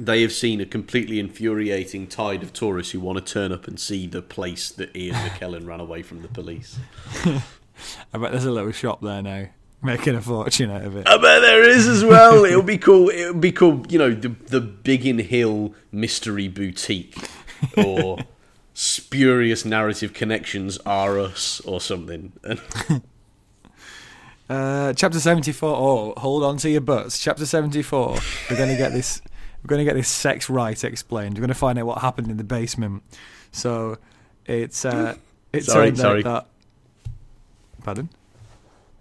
they have seen a completely infuriating tide of tourists who want to turn up and see the place that Ian McKellen ran away from the police. I bet there's a little shop there now, making a fortune out of it. I bet there is as well. It'll be cool. It'll be cool. You know, the the Biggin Hill Mystery Boutique, or spurious narrative connections are us, or something. Uh, chapter 74. Oh, hold on to your butts. Chapter 74. We're going to get this we're going to get this sex right explained. We're going to find out what happened in the basement. So it's uh, it's sorry, sorry. That, pardon.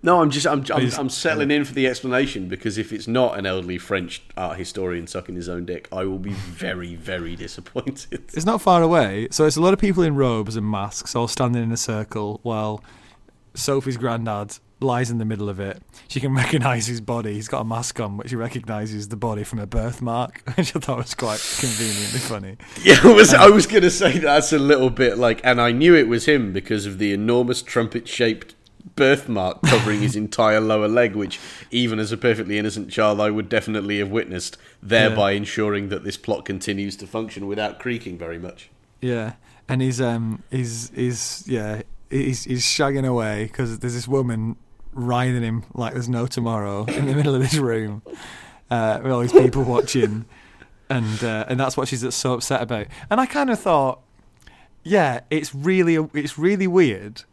No, I'm just I'm I'm, I'm settling in for the explanation because if it's not an elderly French art historian sucking his own dick, I will be very very disappointed. It's not far away. So it's a lot of people in robes and masks all standing in a circle while Sophie's granddad lies in the middle of it. She can recognise his body. He's got a mask on, but she recognises the body from a birthmark, which I thought was quite conveniently funny. Yeah, I was I was gonna say that's a little bit like, and I knew it was him because of the enormous trumpet shaped birthmark covering his entire lower leg, which even as a perfectly innocent child I would definitely have witnessed, thereby ensuring that this plot continues to function without creaking very much. Yeah, and he's um he's he's yeah he's he's shagging away because there's this woman riding him like there's no tomorrow in the middle of this room uh, with all these people watching, and uh, and that's what she's so upset about. And I kind of thought, yeah, it's really it's really weird,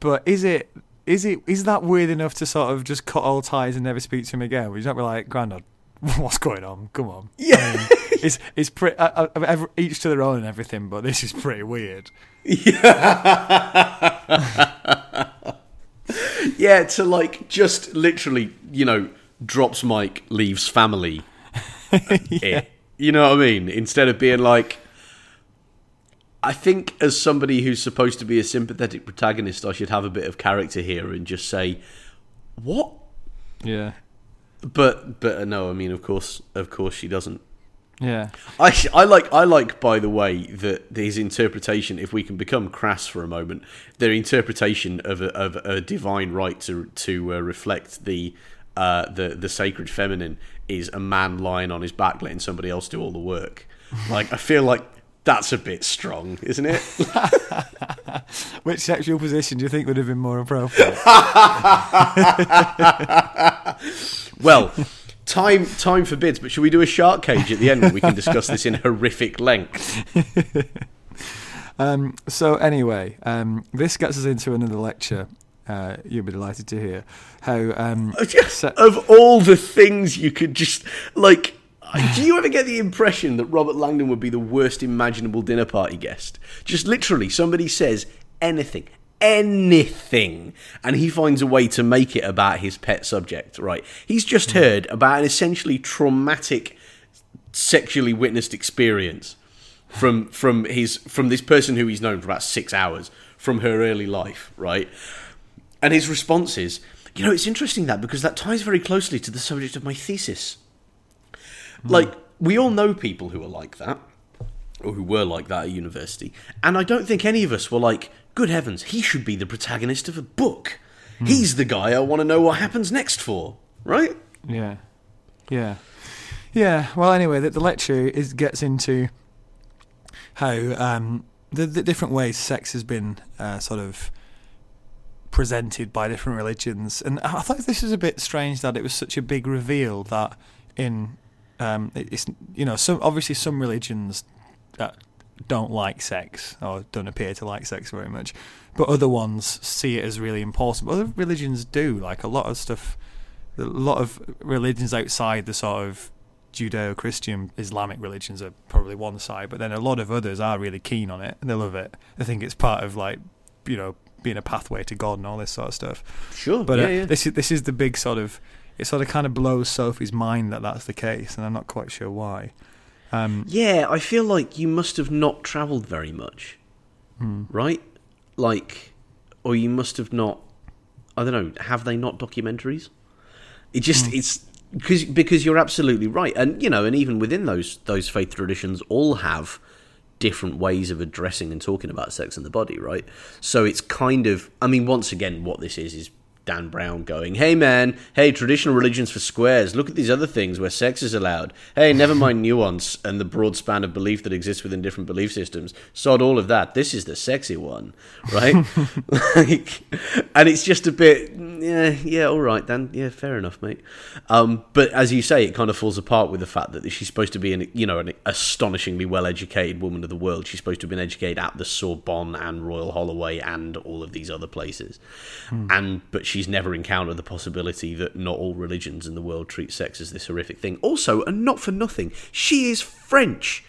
but is it? Is it is that weird enough to sort of just cut all ties and never speak to him again? Would you not be like, Grandad, what's going on? Come on. Yeah. it's it's pretty uh, uh, each to their own and everything, but this is pretty weird. Yeah, to like just literally, you know, drops Mike, leaves family. yeah. You know what I mean? Instead of being like, I think as somebody who's supposed to be a sympathetic protagonist, I should have a bit of character here and just say, what? Yeah, But but uh, no, I mean, of course, of course, she doesn't. Yeah, I, I like I like by the way that his interpretation, if we can become crass for a moment, their interpretation of a, of a divine right to to uh, reflect the uh, the the sacred feminine is a man lying on his back letting somebody else do all the work. Like I feel like that's a bit strong, isn't it? Which sexual position do you think would have been more appropriate? well. Time time forbids, but should we do a shark cage at the end where we can discuss this in horrific length? um, so anyway, um, this gets us into another lecture. Uh, you'll be delighted to hear how um, se- of all the things you could just like do you ever get the impression that Robert Langdon would be the worst imaginable dinner party guest? Just literally somebody says anything, anything, and he finds a way to make it about his pet subject, right? He's just mm. heard about an essentially traumatic sexually witnessed experience from from his from this person who he's known for about 6 hours from her early life, right? And his response is, you know, it's interesting that because that ties very closely to the subject of my thesis. Hmm. Like, we all know people who are like that, or who were like that at university, and I don't think any of us were like, good heavens, he should be the protagonist of a book. He's the guy I want to know what happens next for, right? yeah, yeah, yeah. Well, anyway, the, the lecture is gets into how um, the, the different ways sex has been uh, sort of presented by different religions, and I thought this was a bit strange that it was such a big reveal that in um, it's you know some obviously some religions that don't like sex or don't appear to like sex very much, but other ones see it as really important. But Other religions do like a lot of stuff. A lot of religions outside the sort of Judeo-Christian Islamic religions are probably one side, but then a lot of others are really keen on it and they love it. They think it's part of like you know being a pathway to God and all this sort of stuff. Sure, But yeah, uh, yeah. this is this is the big sort of it sort of kind of blows Sophie's mind that that's the case, and I'm not quite sure why. Um, Yeah, I feel like you must have not travelled very much, right? Like, or you must have not. I don't know. Have they not documentaries? It just it's because because you're absolutely right, and you know, and even within those those faith traditions, all have different ways of addressing and talking about sex and the body, right? So it's kind of. I mean, once again, what this is is Dan Brown going, "Hey man, hey traditional religions for squares. Look at these other things where sex is allowed. Hey, never mind nuance and the broad span of belief that exists within different belief systems. Sod all of that. This is the sexy one, right? like, and it's just a bit, yeah, yeah, all right, Dan. Yeah, fair enough, mate. Um, but as you say, it kind of falls apart with the fact that she's supposed to be an, you know, an astonishingly well-educated woman of the world. She's supposed to have been educated at the Sorbonne and Royal Holloway and all of these other places, and but she's never encountered the possibility that not all religions in the world treat sex as this horrific thing. Also, and not for nothing, she is French.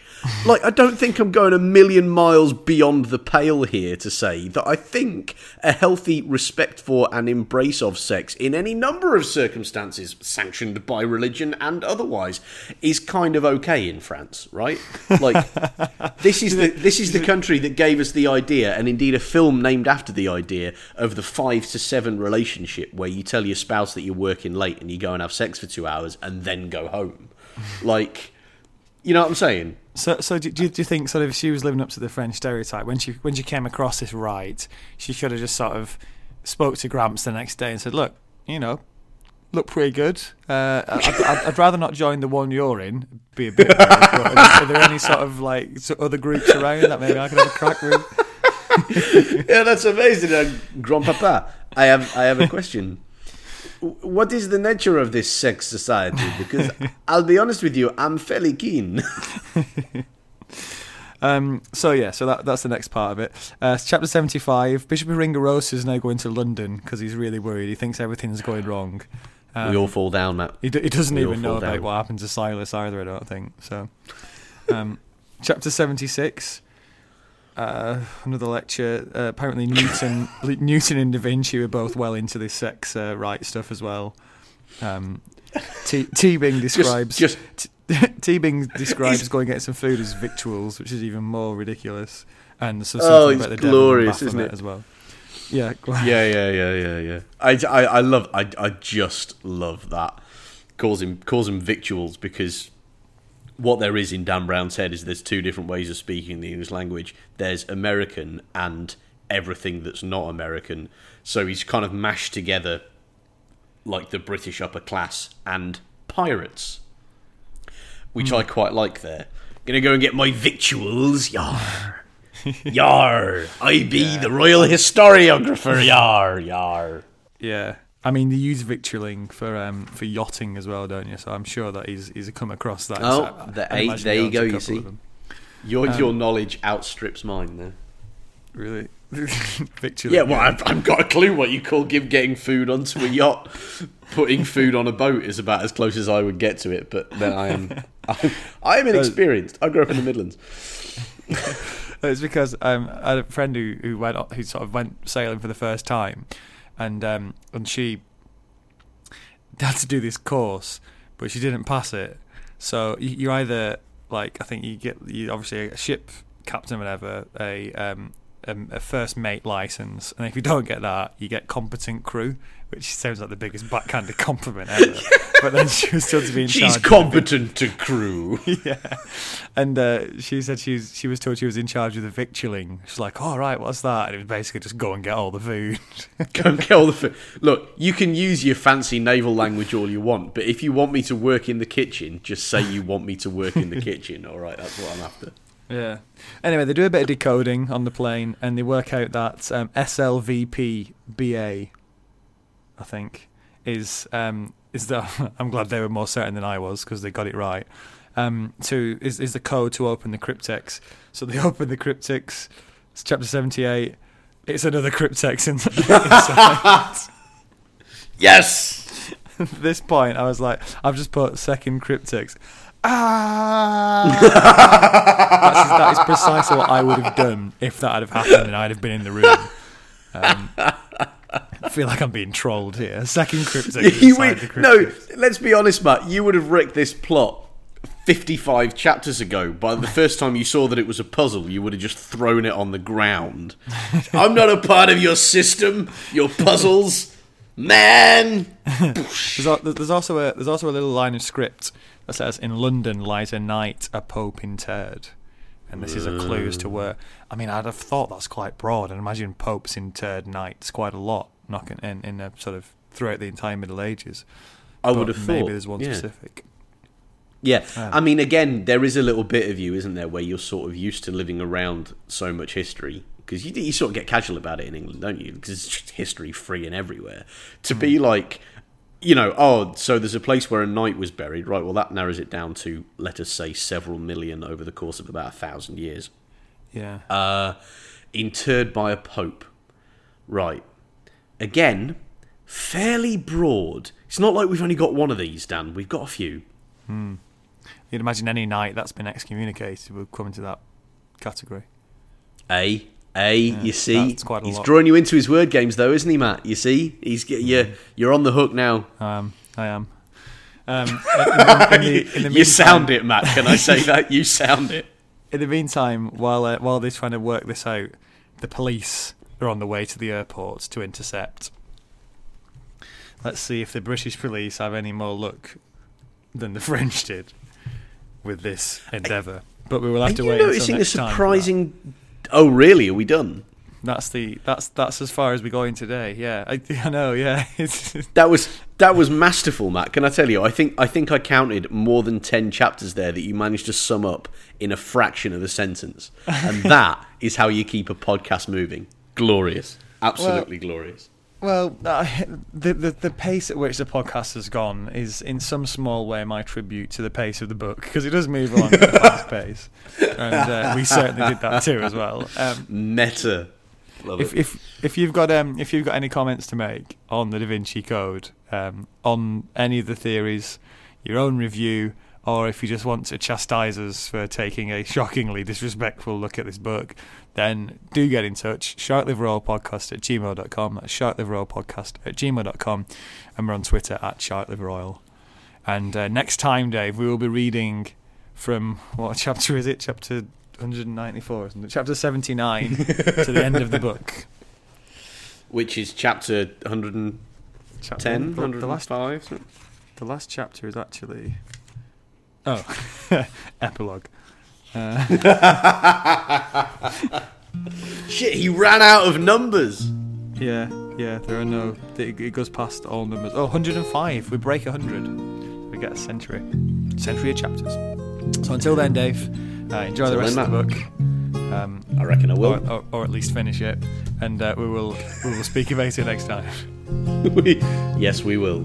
Like, I don't think I'm going a million miles beyond the pale here to say that I think a healthy respect for and embrace of sex in any number of circumstances, sanctioned by religion and otherwise, is kind of okay in France, right? Like, this is the this is the country that gave us the idea, and indeed a film named after the idea of the five to seven relationship where you tell your spouse that you're working late and you go and have sex for two hours and then go home. Like, you know what I'm saying? So, so do, do, you, do you think sort of if she was living up to the French stereotype when she when she came across this right, she should have just sort of spoke to Gramps the next day and said, "Look, you know, look pretty good. Uh, I'd, I'd, I'd, rather not join the one you're in. Be a bit. Are there any sort of like other groups around that maybe I could have a crack with? yeah, that's amazing, uh, grandpapa. I have I have a question what is the nature of this sex society? Because I'll be honest with you, I'm fairly keen. um, so yeah, so that, that's the next part of it. Uh, chapter seventy-five. Bishop Aringarosa is now going to London because he's really worried. He thinks everything's going wrong. Um, we all fall down, Matt. He, d- he doesn't we even know about what happened to Silas either. I don't think so. Um, chapter seventy-six uh, another lecture. Uh, apparently, Newton, Newton and Da Vinci were both well into this sex uh, right stuff as well. Um, T- Teabing describes just, just Teabing describes going get some food as victuals, which is even more ridiculous. And so oh, it's about the glorious, isn't it? As well. Yeah, yeah, yeah, yeah, yeah, yeah. I, I, I love, I, I just love that. Calls him, calls him victuals because what there is in Dan Brown's head is there's two different ways of speaking the English language. There's American and everything that's not American. So he's kind of mashed together like the British upper class and pirates, which mm. I quite like there. Gonna go and get my victuals, yar. yar. I be yeah. the royal historiographer, yar, yar. Yeah. I mean, you use victualling for um, for yachting as well, don't you? So I'm sure that he's he's come across that. Oh, so the eight, there you go. You see, your um, your knowledge outstrips mine there. Really, victualling. Yeah, well, I've, I've got a clue what you call give getting food onto a yacht. Putting food on a boat is about as close as I would get to it, but then I am I'm, I am inexperienced. I grew up in the Midlands. it's because um, I had a friend who who went who sort of went sailing for the first time and um, and she had to do this course, but she didn't pass it. So you, you either like I think you get you obviously a ship captain, whatever, a um, a, a, first mate license, and if you don't get that, you get competent crew, which sounds like the biggest backhanded compliment ever. but then she was still to be in charge She's competent to crew. yeah, and uh, she said she was, she was told she was in charge of the victualling. She's like, "All oh, right, what's that?" And it was basically just go and get all the food. go and get all the food. Look, you can use your fancy naval language all you want, but if you want me to work in the kitchen, just say you want me to work in the kitchen. All right, that's what I'm after. Yeah. Anyway, they do a bit of decoding on the plane, and they work out that um, SLVP BA, I think, is um, is the. I'm glad they were more certain than I was because they got it right. Um, to is is the code to open the cryptex. So they open the cryptex. It's chapter 78. It's another cryptex in, inside. yes. At this point, I was like, I've just put second cryptex ah. That is precisely what I would have done if that had happened and I'd have been in the room. Um, I feel like I'm being trolled here. Second cryptex. You, no, let's be honest, Matt. You would have wrecked this plot 55 chapters ago. By the first time you saw that it was a puzzle, you would have just thrown it on the ground. I'm not a part of your system, your puzzles, man. there's, also a there's also a little line of script that says, "In London lies a knight, a pope interred." And this is a clue as to where. I mean, I'd have thought that's quite broad, and imagine popes interred knights quite a lot, knocking in in a sort of throughout the entire Middle Ages. I would have thought maybe thought. there's one yeah. specific. Yeah, um, I mean, again, there is a little bit of you, isn't there, where you're sort of used to living around so much history because you, you sort of get casual about it in England, don't you? Because it's history free and everywhere. To be hmm. like you know, oh, so there's a place where a knight was buried, right? Well, that narrows it down to, let us say, several million over the course of about a thousand years. Yeah. Uh, interred by a pope, right? Again, fairly broad. It's not like we've only got one of these, Dan. We've got a few. Hmm. You'd imagine any knight that's been excommunicated would come into that category. A, A. you see, that's quite a he's lot. drawing you into his word games, though, isn't he, Matt? You see, he's get you. Mm. You're on the hook now. Um, I am. Um, in, the, in the you sound it, Matt. Can I say that? You sound it. In the meantime, while uh, while they're trying to work this out, the police are on the way to the airport to intercept. Let's see if the British police have any more luck than the French did with this endeavour. But we will have Are to you wait. until noticing a surprising? Oh, really? Are we done? That's the that's that's as far as we're going today. Yeah, I, I know. Yeah, it's, That was that was masterful, Matt. Can I tell you? I think I think I counted more than ten chapters there that you managed to sum up in a fraction of a sentence, and that is how you keep a podcast moving. Glorious, absolutely glorious. Well, uh, the, the the pace at which the podcast has gone is, in some small way, my tribute to the pace of the book because it does move along at a fast pace, and uh, we certainly did that too as well. Um, Meta, love if it. if if you've got um if you've got any comments to make on the Da Vinci Code, um, on any of the theories, your own review, or if you just want to chastise us for taking a shockingly disrespectful look at this book, then do get in touch. Sharkliveroilpodcast at gmail.com. That's sharkliveroilpodcast at gmail.com. And we're on Twitter at sharkliveroil. And uh, next time, Dave, we will be reading from what chapter is it? Chapter 194, isn't it? Chapter 79 to the end of the book. Which is chapter 110, Chapter, the, the last 105. the last chapter is actually oh epilogue. Uh, Shit, he ran out of numbers. yeah, yeah. There are no. It, it goes past all numbers. Oh, 105. We break 100. We get a century, century of chapters. So until then, Dave, uh, enjoy the rest of the book, um, I reckon I will. or, or, or at least finish it, and uh, we will we will speak about it next time. yes, we will.